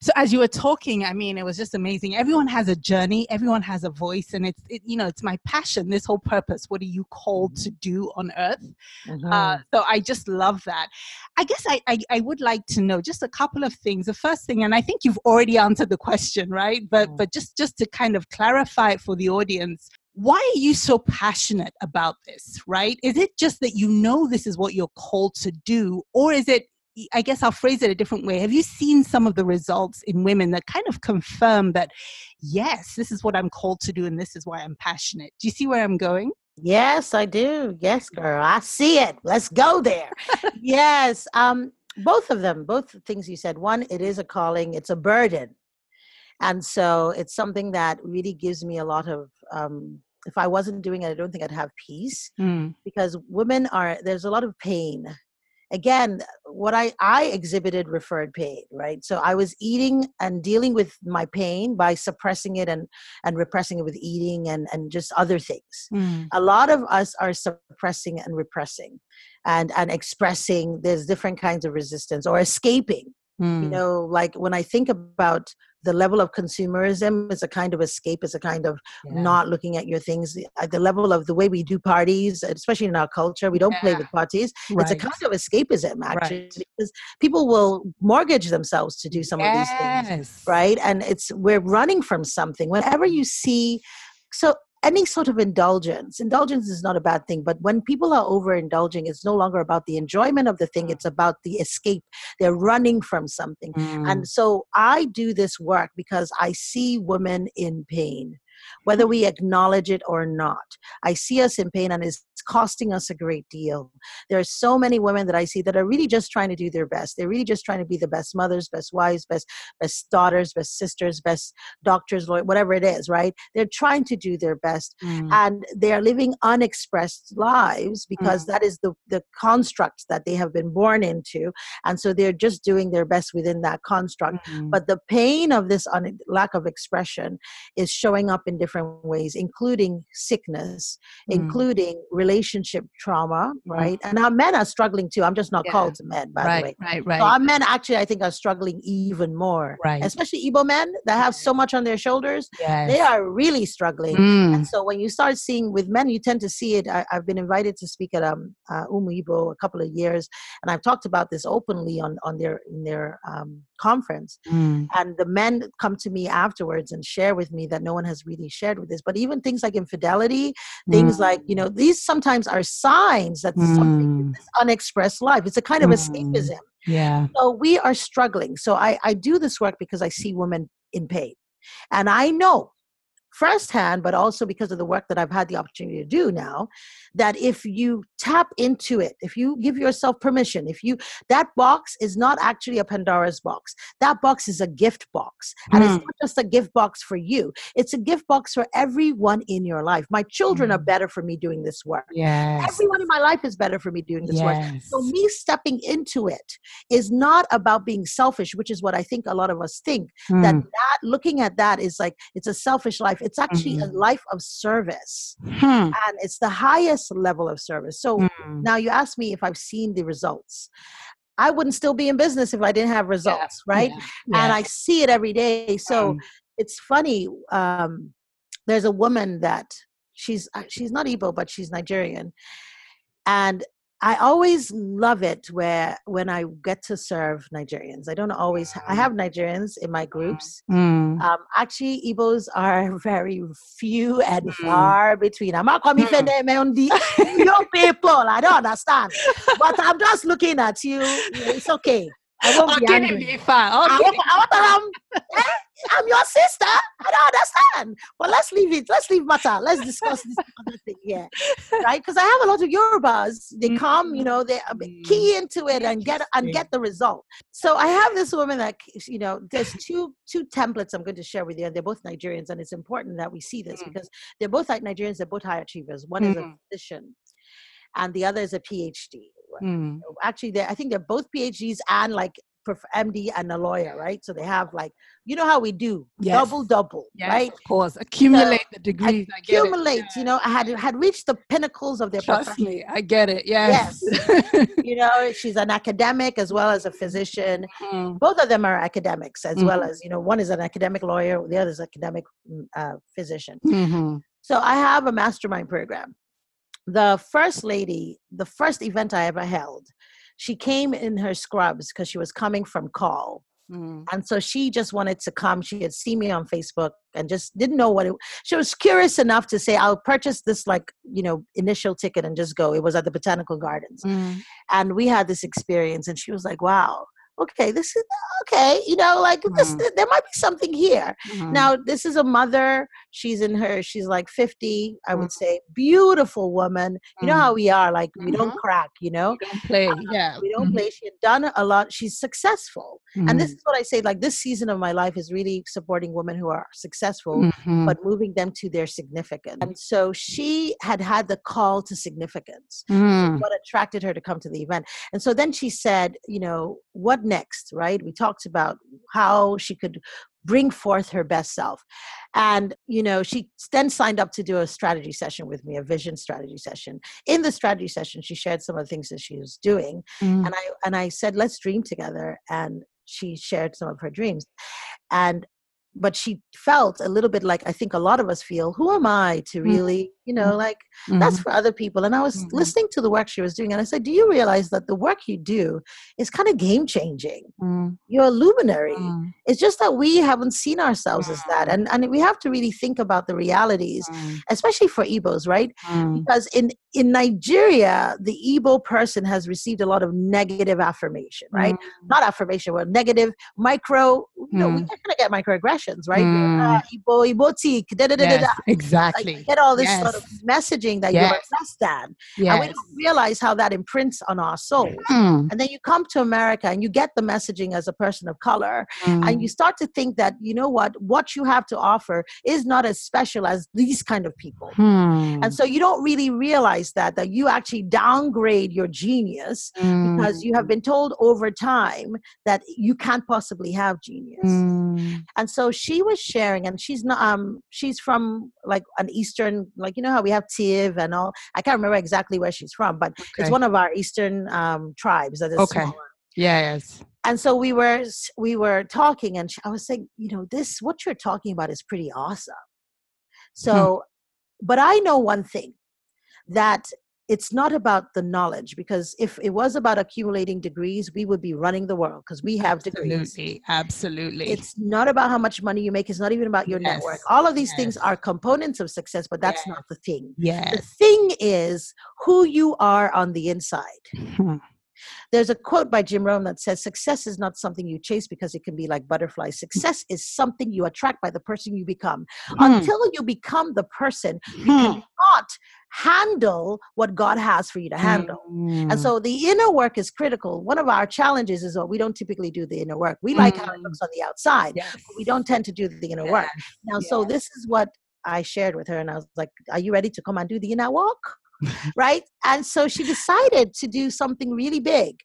So as you were talking, I mean, it was just amazing. Everyone has a journey. Everyone has a voice, and it's it, you know it's my passion. This whole purpose. What are you called to do on earth? Mm-hmm. Uh, so I just love that. I guess I, I, I would like to know just a couple of things. The first thing, and I think you've already answered the question, right? But mm-hmm. but just just to kind of clarify it for the audience, why are you so passionate about this right is it just that you know this is what you're called to do or is it I guess I'll phrase it a different way. Have you seen some of the results in women that kind of confirm that, yes, this is what I'm called to do and this is why I'm passionate? Do you see where I'm going? Yes, I do. Yes, girl. I see it. Let's go there. yes. Um, both of them, both things you said. One, it is a calling, it's a burden. And so it's something that really gives me a lot of um, if I wasn't doing it, I don't think I'd have peace mm. because women are, there's a lot of pain again what i i exhibited referred pain right so i was eating and dealing with my pain by suppressing it and and repressing it with eating and and just other things mm. a lot of us are suppressing and repressing and and expressing there's different kinds of resistance or escaping mm. you know like when i think about the level of consumerism is a kind of escape is a kind of yeah. not looking at your things at the level of the way we do parties especially in our culture we don't yeah. play with parties right. it's a kind of escapism actually right. because people will mortgage themselves to do some yes. of these things right and it's we're running from something whenever you see so any sort of indulgence indulgence is not a bad thing but when people are overindulging it's no longer about the enjoyment of the thing it's mm. about the escape they're running from something mm. and so i do this work because i see women in pain whether we acknowledge it or not. I see us in pain and it's costing us a great deal. There are so many women that I see that are really just trying to do their best. They're really just trying to be the best mothers, best wives, best best daughters, best sisters, best doctors, whatever it is, right? They're trying to do their best mm. and they are living unexpressed lives because mm. that is the the construct that they have been born into and so they're just doing their best within that construct. Mm. But the pain of this un- lack of expression is showing up in different ways including sickness, mm. including relationship trauma, mm-hmm. right? And our men are struggling too. I'm just not yeah. called to men, by right, the way. Right, right, So our men actually, I think, are struggling even more. Right. Especially Igbo men that have so much on their shoulders. Yes. They are really struggling. Mm. And so when you start seeing with men, you tend to see it. I, have been invited to speak at um, uh, Umu Igbo a couple of years, and I've talked about this openly on on their in their um, conference. Mm. And the men come to me afterwards and share with me that no one has really shared with this, but even things like infidelity, things mm. like, you know, these sometimes are signs that mm. something unexpressed life. It's a kind of mm. escapism. Yeah. So we are struggling. So I, I do this work because I see women in pain. And I know firsthand, but also because of the work that I've had the opportunity to do now, that if you tap into it, if you give yourself permission, if you, that box is not actually a Pandora's box. That box is a gift box. And mm. it's hmm. not just a gift box for you, it's a gift box for everyone in your life. My children mm. are hmm. better for me doing this work. Yes. Everyone in my life is better for me doing this yes. work. So, me stepping into it is not about being selfish, which is what I think a lot of us think. Mm. That, that looking at that is like, it's a selfish life. It's actually a hmm. life of service. Hmm. And it's the highest level of service. So, mm. now you ask me if I've seen the results. I wouldn't still be in business if I didn't have results, yeah. right? Yeah. Yeah. And I see it every day. So um, it's funny. Um, there's a woman that she's uh, she's not Igbo, but she's Nigerian, and I always love it where when I get to serve Nigerians. I don't always. I have Nigerians in my groups. Mm. Um, actually, Igbos are (laughs) very few and mm. far between. I'm not coming from them on the (laughs) young people. I don't understand, but I'm just looking at you. It's okay. I won't be angry. Be fine. I, want, I want um, I'm your sister. I don't understand. But let's leave it. Let's leave matter. Let's discuss this other thing here, right? Because I have a lot of Yorubas. They mm-hmm. come, you know, they uh, key into it and get and get the result. So I have this woman that you know. There's two two templates I'm going to share with you, and they're both Nigerians, and it's important that we see this mm because they're both like Nigerians. They're both high achievers. One mm is a mm. physician, and the other is a PhD. Mm. Actually, I think they're both PhDs and like MD and a lawyer, right? So they have like, you know how we do, yes. double double, yes, right? Of course, accumulate so the degrees. Accumulate, you know, I had had reached the pinnacles of their. Trust profession. me, I get it. Yes. Yes. (laughs) you know, she's an academic as well as a physician. Mm. Both of them are academics as mm. well as you know, one is an academic lawyer, the other is academic mm, uh, physician. Mm-hmm. So I have a mastermind program the first lady, the first event I ever held, she came in her scrubs because she was coming from call. Mm. And so she just wanted to come. She had seen me on Facebook and just didn't know what it she was curious enough to say, I'll purchase this like, you know, initial ticket and just go. It was at the botanical gardens. Mm. And we had this experience and she was like, Wow, okay, this is okay, you know, like mm-hmm. this, there might be something here. Mm-hmm. Now, this is a mother. She's in her, she's like 50, I would mm-hmm. say, beautiful woman. You know how mm-hmm. we are, like we don't mm-hmm. crack, you know? We don't play, uh, yeah. We don't play. She had done a lot. She's successful. And this is what I say, like this season of my life is really supporting women who are successful, but moving them to their significance. And so she had had the call to significance, mm. what attracted her to come to the event. And so then she said, you know, what next, right? We talked about how she could bring forth her best self. And, you know, she then signed up to do a strategy session with me, a vision strategy session. In the strategy session, she shared some of the things that she was doing. Mm. And I and I said, let's dream together. And she shared some of her dreams. And but she felt a little bit like I think a lot of us feel, who am I to mm. really, you know, mm-hmm. like mm-hmm. that's for other people. And I was mm-hmm. listening to the work she was doing, and I said, Do you realize that the work you do is kind of game changing? Mm. You're a luminary. Mm. It's just that we haven't seen ourselves as that. Mm. And and we have to really think about the realities, mm. especially for Igbos, right? Because in in Nigeria, the Igbo person has received a lot of negative affirmation, right? Not affirmation, but negative micro, you know, we kind of get microaggression right? Mm. Uh, Ibotik, da, da, da, yes, Exactly. Like, get all this yes. sort of messaging that yes. you're less than. Yes. And we don't realize how that imprints on our soul. Mm. And then you come to America and you get the messaging as a person of color. Mm. And you start to think that, you know what, what you have to offer is not as special as these kind of people. And so you don't really realize that, that you actually downgrade your genius because you have mm. been told over time that you can't possibly have genius. Mm. And so she was sharing, and she's not um she's from like an eastern like you know how we have Tiv and all. I can't remember exactly where she's from, but okay. it's one of our eastern um tribes that is okay. Smaller. Yes. And so we were we were talking, and I was saying, you know, this what you're talking about is pretty awesome. So, hmm. but I know one thing that it's not about the knowledge because if it was about accumulating degrees we would be running the world because we have absolutely, degrees Absolutely. it's not about how much money you make it's not even about your Yes, network all of these things are components of success but that's Yes. not the thing Yeah. the thing is who you are on the inside Hmm. there's a quote by Jim Rohn that says, Success is not something you chase because it can be like butterflies. Success is something you attract by the person you become. Hmm. Until you become the person, you Hmm. cannot handle what God has for you to handle. Mm. And so the inner work is critical. One of our challenges is that we don't typically do the inner work. We like how it Mm. looks on the outside, yes. but we don't tend to do the inner work. Yes, Now, so this is what I shared with her, and I was like, Are you ready to come and do the inner walk? (laughs) right? And so she decided to do something really big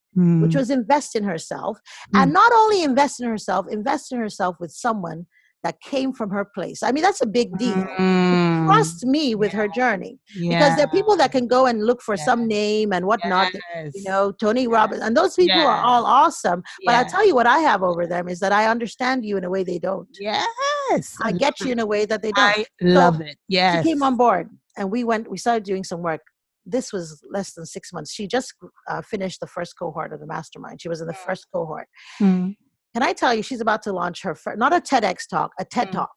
which Mm. was invest in herself and not only invest in herself invest in herself with someone that came from her place. I mean that's a big deal. Mm. trust me with her journey because there are people that can go and look for some name and whatnot Yes. you know tony robbins and those people are all awesome but i'll tell you what i have over them is that i understand you in a way they don't. Yes. i get you in a way that they don't. I love it. Yes. she came on board and we went we started doing some work. This was less than six months. She just uh, finished the first cohort of the mastermind. She was in the first cohort. Mm. Can I tell you, she's about to launch her first, not a TEDx talk, a TED Mm. talk.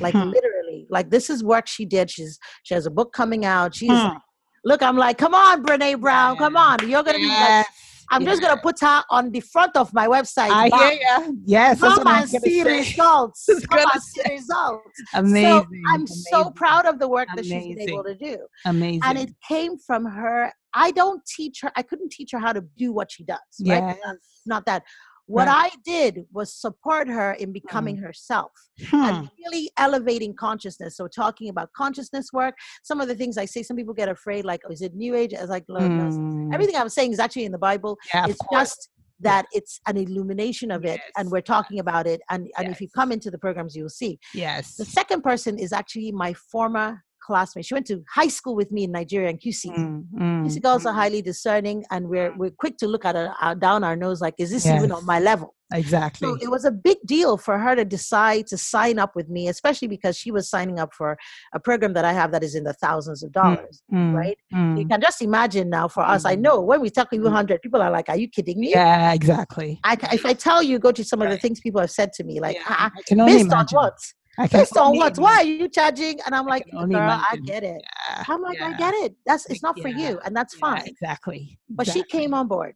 Like Hmm. literally, like this is work she did. She's she has a book coming out. She's Hmm. like, look, I'm like, come on, Brene Brown, come on, you're gonna be like, I'm just gonna put her on the front of my website. I hear ya. Yes. That's Come what I'm and see say. results. Come and see results. Amazing. So I'm so amazing, proud of the work that she's been Amazing. able to do. Amazing. And it came from her. I don't teach her, I couldn't teach her how to do what she does. Right? yes. Not that. What Right. I did was support her in becoming herself Hmm. and really elevating consciousness. So talking about consciousness work, some of the things I say, some people get afraid, like, oh, is it new age? As like, no, no. Mm. everything I'm saying is actually in the Bible. Yeah, it's just that it's an illumination of it, and we're talking about it. And and if you come into the programs, you'll see. Yes. The second person is actually my former classmate. She went to high school with me in Nigeria in QC. Mm, mm, QC girls are mm. highly discerning, and we're we're quick to look at our, our down our nose, like, is this even on my level? Exactly. So it was a big deal for her to decide to sign up with me, especially because she was signing up for a program that I have that is in the thousands of dollars, Mm, right? You mm. can just imagine now for us. I Mm. know when we talk Mm. 100, people are like, Are you kidding me? Yeah, exactly. I, if I tell you, go to some of the things people have said to me, like, Yeah, ah, I can only based on what? I on only what? Why are you charging? And I'm like, only girl, I get it. Yeah, I'm like, I yeah, get it. That's it's not for you, and that's fine. Exactly. But she came on board,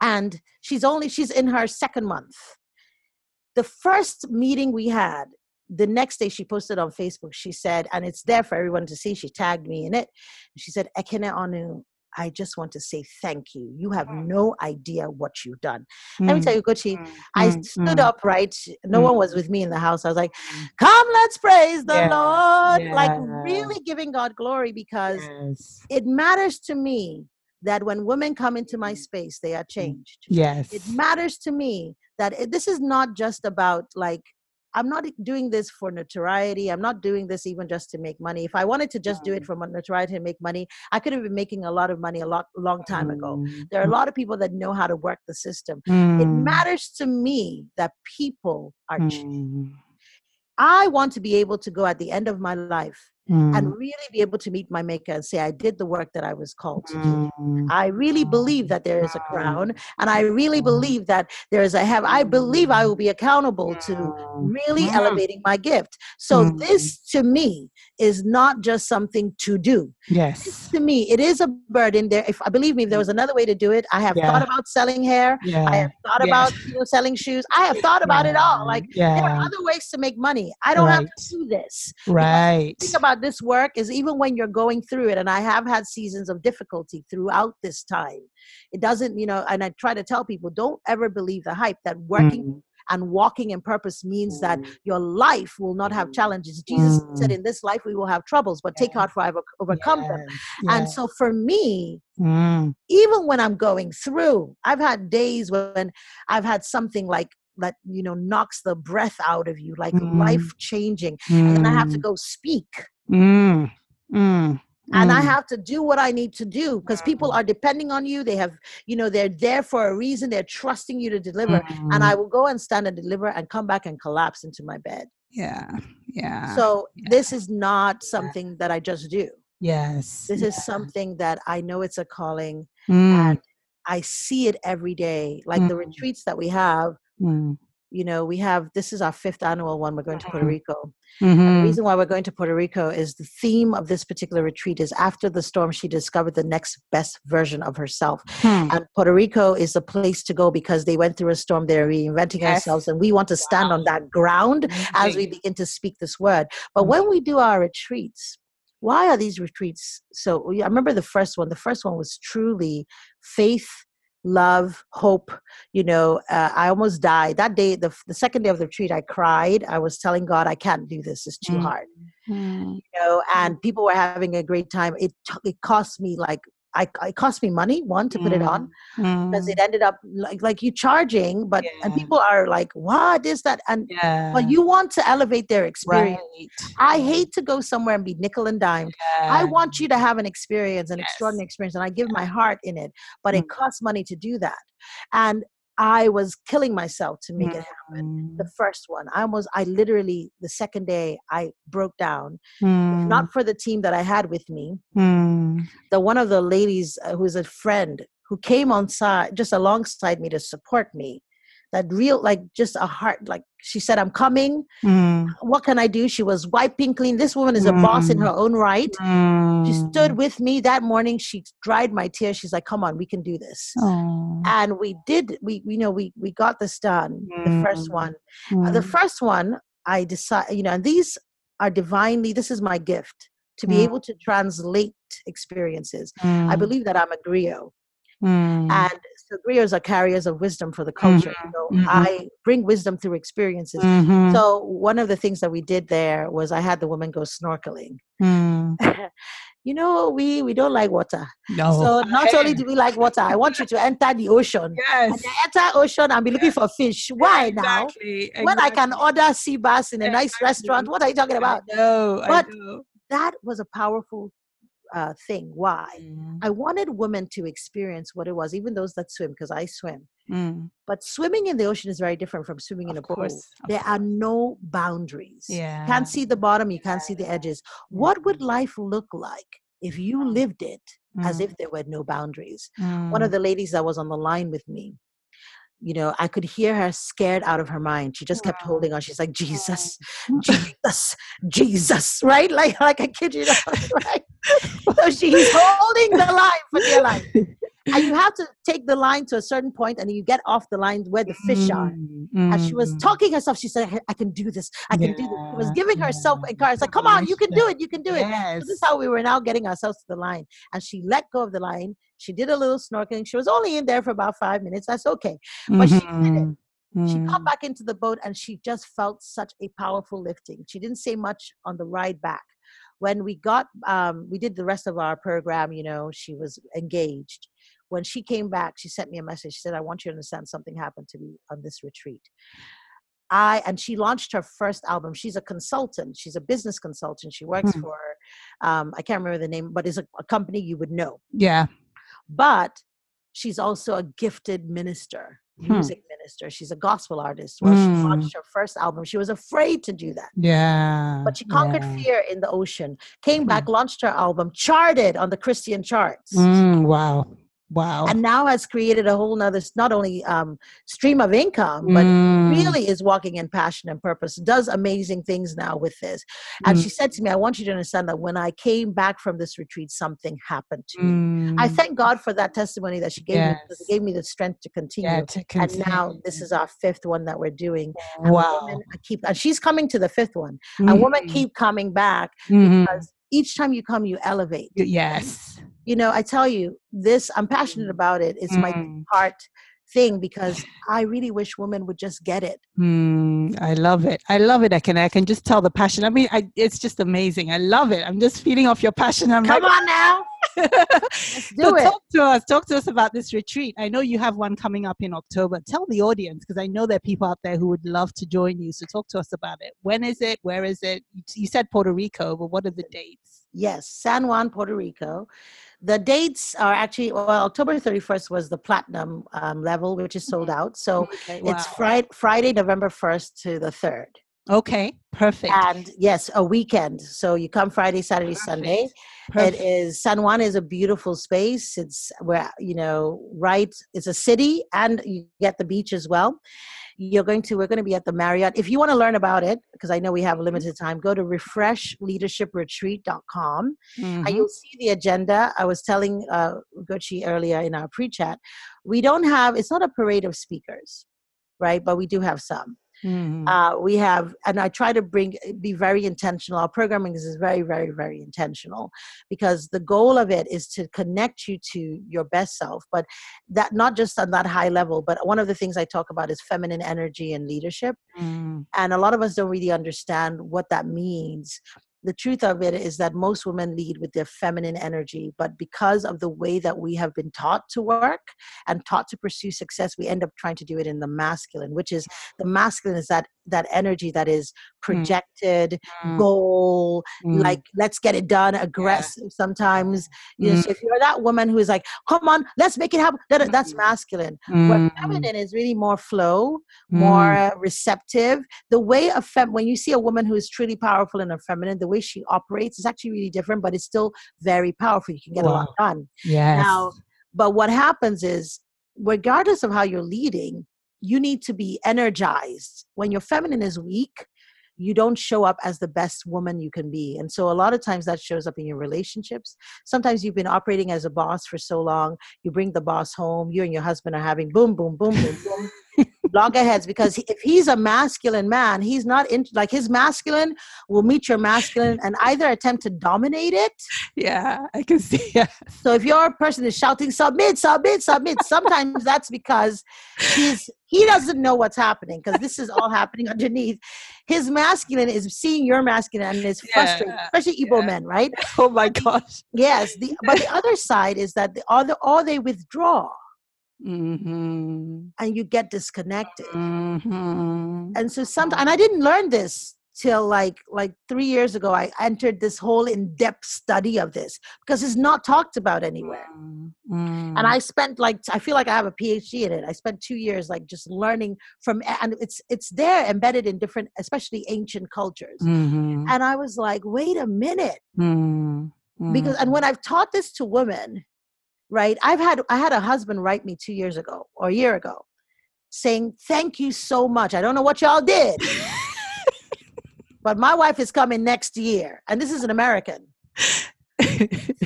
and she's only she's in her second month. The first meeting we had, the next day she posted on Facebook. She said, and it's there for everyone to see. She tagged me in it. She said, "Ekene Onu, I just want to say thank you. You have Mm. no idea what you've done." Let me Mm, tell you, Gucci. mm, I mm, stood mm, up, right? No Mm. one was with me in the house. I was like, mm. come, let's praise the Yeah, Lord. Like, really giving God glory because Yes. it matters to me that when women come into my space, they are changed. Yes. It matters to me that it, this is not just about like, I'm not doing this for notoriety. I'm not doing this even just to make money. If I wanted to just do it for notoriety and make money, I could have been making a lot of money a lot long time ago. Mm, There are a lot of people that know how to work the system. It mm, matters to me that people are mm, I want to be able to go at the end of my life mm, and really be able to meet my maker and say, I did the work that I was called to do. mm, I really believe that there is a mm, crown, and I really mm, believe that there is a heaven. I believe I will be accountable to really elevating my gift. So, mm. this to me is not just something to do. This Yes. to me, it is a burden. There, if I believe me, if there was another way to do it, I have thought about selling hair. I have thought Yeah. about you know, selling shoes. I have thought about it all. Like there are yeah. other ways to make money. I don't have to do this. Right. Think about this work is even when you're going through it, and I have had seasons of difficulty throughout this time. It doesn't, you know, and I try to tell people don't ever believe the hype that working Mm, and walking in purpose means that mm, your life will not have challenges. Jesus said, Mm. In this life we will have troubles, but take heart for I have overcome them. yes, And so for me, Mm, even when I'm going through, I've had days when I've had something like that, you know, knocks the breath out of you, like Mm. life changing. And then I have to mm, go speak. Mm, mm, And I mm, have to do what I need to do because people Mm. are depending on you. They have, you know, they're there for a reason. They're trusting you to deliver. And mm. I will go and stand and deliver and come back and collapse into my bed. Yeah. Yeah. So yeah. this is not something that I just do. Yes. This yeah. is something that I know it's a calling Mm, and I see it every day. Like the Mm. retreats that we have, mm, you know, we have this is our fifth annual one. We're going to Puerto Mhm. Rico. And the reason why we're going to Puerto Rico is the theme of this particular retreat is after the storm, she discovered the next best version of herself. hmm, And Puerto Rico is the place to go because they went through a storm. They're reinventing Yes. ourselves, and we want to stand on that ground as we begin to speak this word. But Mm. when we do our retreats, why are these retreats so? I remember the first one. The first one was truly faith, love, hope. You know, uh, I almost died that day. The, the second day of the retreat, I cried. I was telling God, I can't do this. It's too Mm. hard. Mm, You know, and people were having a great time. It t- it cost me like. I, it cost me money one to put it on because mm, it ended up like like you charging but and people are like what is that and yeah. but you want to elevate their experience right. I hate to go somewhere and be nickel and dime. I want you to have an experience, an Yes. extraordinary experience, and I give my heart in it. But it Mm. costs money to do that, and I was killing myself to make it happen. Mm, The first one, I almost, I literally, the second day, I broke down. Mm, not for the team that I had with me, mm, the one of the ladies uh, who's a friend who came on side just alongside me to support me. That real, like, just a heart. Like she said, "I'm coming." mm, what can I do? She was wiping clean. This woman is a boss in Mm. her own right. She mm. stood with me that morning. She dried my tears. She's like, "Come on, we can do this." Oh. And we did. We, you know, we we got this done. The first Mm. one. Uh, The Mm, first one, I decide. You know, and these are divinely. This is my gift to be Mm. able to translate experiences. I mm, believe that I'm a griot, mm, and so griots are carriers of wisdom for the culture. Mhm, So mhm. I bring wisdom through experiences. mhm, So one of the things that we did there was I had the woman go snorkeling. mm. (laughs) you know, we we don't like water. No. So (laughs) not Hey. only do we like water, I want you to enter the ocean. Yes. And enter ocean and be looking for fish. Why now? Exactly. When I can order sea bass in a nice Exactly. restaurant, what are you talking about? No, But-. That was a powerful uh, thing. Why? Mm, I wanted women to experience what it was, even those that swim, because I swim. mm, But swimming in the ocean is very different from swimming in a Of pool. course, of There are no boundaries. Yeah. Can't see the bottom, you can't see the edges. What would life look like if you lived it as Mm, if there were no boundaries? One mm, of the ladies that was on the line with me, you know, I could hear her scared out of her mind. She just kept Wow. holding on. She's like, (laughs) Jesus, Jesus, Jesus, (laughs) right? Like, like I kid you not, (laughs) right? (laughs) So she's holding the line for dear life. And you have to take the line to a certain point and you get off the line where the fish are. mm, And she was talking herself. She said, I can do this. I can do this. She was giving herself yeah. encouragement. Like, come on, you can do it. You can do it. So this is how we were now getting ourselves to the line. And she let go of the line. She did a little snorkeling. She was only in there for about five minutes. That's okay. But she did it. Mhm, She got back into the boat and she just felt such a powerful lifting. She didn't say much on the ride back. When we got, um, we did the rest of our program, you know, she was engaged. When she came back, she sent me a message. She said, I want you to understand something happened to me on this retreat. I and she launched her first album. She's a consultant. She's a business consultant. She works Hmm. for um, I can't remember the name, but it's a, a company you would know. Yeah. But she's also a gifted minister, Hmm. music minister. She's a gospel artist. Well, she Hmm. launched her first album. She was afraid to do that. Yeah. But she conquered yeah. fear in the ocean, came back, launched her album, charted on the Christian charts. Mm, wow. Wow. And now has created a whole nother, not only um, stream of income, but Mm, really is walking in passion and purpose, does amazing things now with this. And mm, she said to me, I want you to understand that when I came back from this retreat, something happened to me. I mm, thank God for that testimony that she gave me because it gave me the strength to continue. yeah, to and now this is our fifth one that we're doing. And wow. women keep and she's coming to the fifth one. And women Mhm, keep coming back mhm. because each time you come, you elevate. Yes. You know, I tell you, this I'm passionate about it. It's my Mm. heart thing because I really wish women would just get it. Mm, I love it. I love it. I can I can just tell the passion. I mean, I, it's just amazing. I love it. I'm just feeding off your passion. I'm Come like, on now. Let's do (laughs) it. Talk to us. Talk to us about this retreat. I know you have one coming up in October. Tell the audience because I know there are people out there who would love to join you. So talk to us about it. When is it? Where is it? You, you said Puerto Rico, but what are the dates? Yes, San Juan, Puerto Rico. The dates are actually well, October 31st was the platinum um, level, which is sold out. So Okay, it's wow. Friday, Friday, November 1st to the 3rd. Okay, perfect. And yes, a weekend. So you come Friday, Saturday, Perfect. Sunday. perfect. It is San Juan is a beautiful space. It's where you know, right? It's a city, and you get the beach as well. You're going to. We're going to be at the Marriott. If you want to learn about it, because I know we have limited time, go to refreshleadershipretreat.com, Mhm. and you'll see the agenda. I was telling uh, Gucci earlier in our pre-chat, we don't have. It's not a parade of speakers, right? But we do have some Mhm. uh, we have and i try to bring be very intentional our programming is very very very intentional because the goal of it is to connect you to your best self but that not just on that high level but one of the things i talk about is feminine energy and leadership Mm. and a lot of us don't really understand what that means the truth of it is that most women lead with their feminine energy but because of the way that we have been taught to work and taught to pursue success we end up trying to do it in the masculine which is the masculine is that that energy that is projected Mm. goal Mm. like let's get it done aggressive sometimes you know so if you're that woman who is like come on let's make it happen that's Mm. masculine Mm. feminine is really more flow Mm. more receptive. The way a fem when you see a woman who is truly powerful and a feminine, the way she operates is actually really different, but it's still very powerful. You can get a lot done. Yes. Now, but what happens is, regardless of how you're leading, you need to be energized. When your feminine is weak, you don't show up as the best woman you can be. And so a lot of times that shows up in your relationships. Sometimes you've been operating as a boss for so long, you bring the boss home, you and your husband are having boom, boom, boom, boom, boom. (laughs) loggerheads because if he's a masculine man, he's not in like his masculine will meet your masculine and either attempt to dominate it. yeah, I can see. (laughs) Yeah. So if your person is shouting submit, submit, submit, sometimes (laughs) that's because he's he doesn't know what's happening because this is all happening (laughs) underneath. His masculine is seeing your masculine and is frustrated, Yeah, especially Igbo yeah. men, right? Oh my gosh. Yes. The but the other side is that the other or they withdraw Mm-hmm. and you get disconnected. Mm-hmm. and so sometimes, and i didn't learn this till like like three years ago i entered this whole in-depth study of this because it's not talked about anywhere Mm. and i spent like i feel like i have a phd in it i spent two years like just learning from and it's it's there embedded in different especially ancient cultures Mhm. and i was like wait a minute Mm. because and when i've taught this to women right i've had i had a husband write me two years ago or a year ago saying thank you so much i don't know what y'all did but my wife is coming next year and this is an american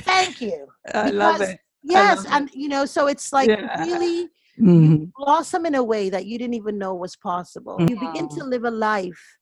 thank you (laughs) I love it. yes love it. and you know so it's like Yeah. really Mhm. blossom in a way that you didn't even know was possible you begin to live a life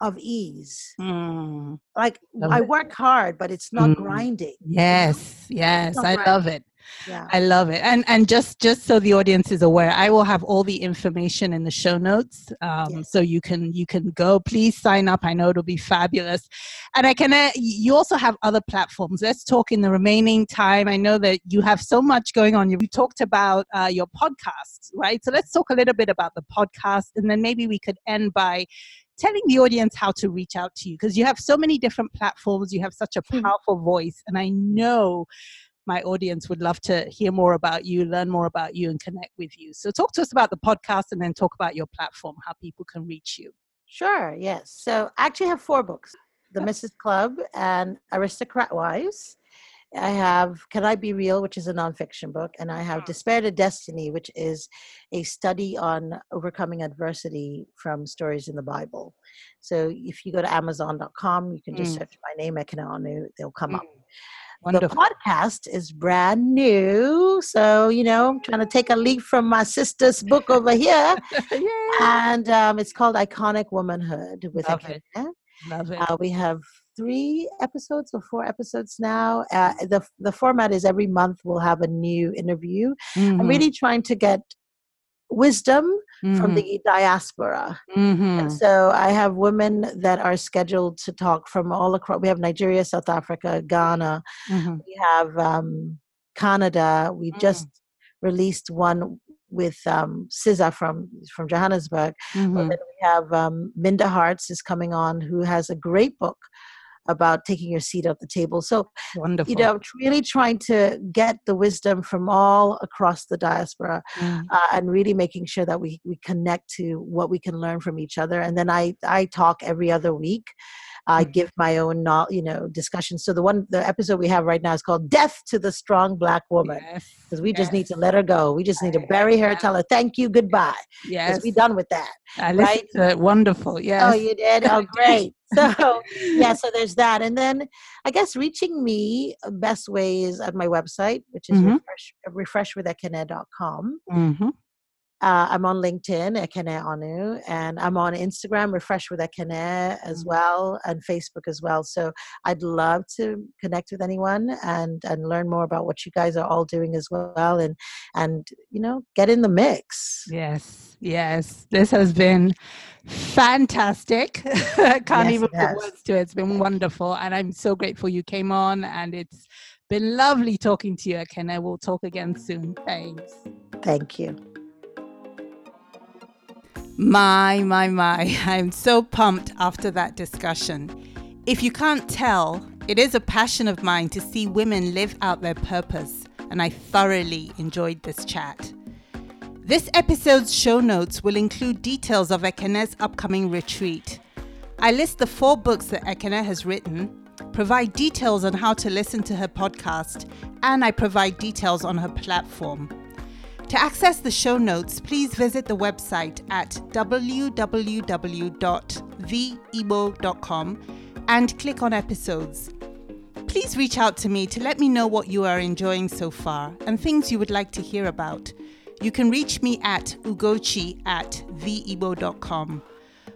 of ease Mm. like Love i it. work hard but it's not Mm. grinding Yes, yes, not I right. love it. Yeah I love it. And and just just so the audience is aware, I will have all the information in the show notes, um, Yes. so you can you can go. Please sign up. I know it'll be fabulous. And I can. Uh, you also have other platforms. Let's talk in the remaining time. I know that you have so much going on. You talked about uh, your podcast, right? So let's talk a little bit about the podcast, and then maybe we could end by telling the audience how to reach out to you because you have so many different platforms. You have such a Mhm. powerful voice, and I know my audience would love to hear more about you, learn more about you, and connect with you. So, talk to us about the podcast and then talk about your platform, how people can reach you. Sure, yes. So I actually have four books The Mrs. Club and Aristocrat Wives. I have Can I Be Real, which is a nonfiction book, and I have Despair to Destiny, which is a study on overcoming adversity from stories in the Bible. So if you go to Amazon.com, you can just Mm. search my name, Ekene Onu, they'll come up. Wonderful. The podcast is brand new. So, you know, I'm trying to take a leaf from my sister's book over here. (laughs) And um, it's called Iconic Womanhood with Love it. Love it. Uh, we have three episodes or four episodes now. Uh, the the format is every month we'll have a new interview. I'm Mhm. really trying to get wisdom from Mhm. the diaspora. Mhm. And so I have women that are scheduled to talk from all across. We have Nigeria, South Africa, Ghana. Mhm. We have um, Canada. We Mm. just released one with um, SZA from from Johannesburg. Mhm. then we have um, Minda Harts is coming on, who has a great book about taking your seat at the table. So, Wonderful. you know, really trying to get the wisdom from all across the diaspora Mm. uh, and really making sure that we, we connect to what we can learn from each other. And then I, I talk every other week. I Mhm. give my own, you know, discussion. So the one, the episode we have right now is called "Death to the Strong Black Woman," Yes. because we just need to let her go. We just need to bury her, tell her thank you, goodbye. Yes. Because we done with that. I it. Wonderful. Yes. Oh, you did? Oh, (laughs) great. So, (laughs) yeah, so there's that. And then I guess reaching me, uh, best way is at my website, which is Mhm. refresh, refreshwithekene.com. hmm Uh, I'm on LinkedIn, Ekene Onu, and I'm on Instagram, Refresh with Ekene as Mhm. well, and Facebook as well. So I'd love to connect with anyone and and learn more about what you guys are all doing as well, and and you know get in the mix. Yes, yes. This has been fantastic. (laughs) I can't Yes, even put words to it. It's been wonderful. And I'm so grateful you came on. And it's been lovely talking to you, Ekene. We'll talk again soon. Thanks. Thank you. My, my, my. (laughs) I'm so pumped after that discussion. If you can't tell, it is a passion of mine to see women live out their purpose, and I thoroughly enjoyed this chat. This episode's show notes will include details of Ekene's upcoming retreat. I list the four books that Ekene has written, provide details on how to listen to her podcast, and I provide details on her platform. To access the show notes, please visit the website at www.theebo.com and click on episodes. Please reach out to me to let me know what you are enjoying so far and things you would like to hear about. You can reach me at ugochi at theebo.com.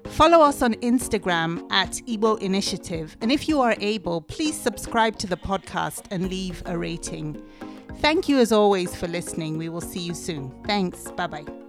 Follow us on Instagram at Igbo Initiative, and if you are able, please subscribe to the podcast and leave a rating. Thank you as always for listening. We will see you soon. Thanks. Bye bye.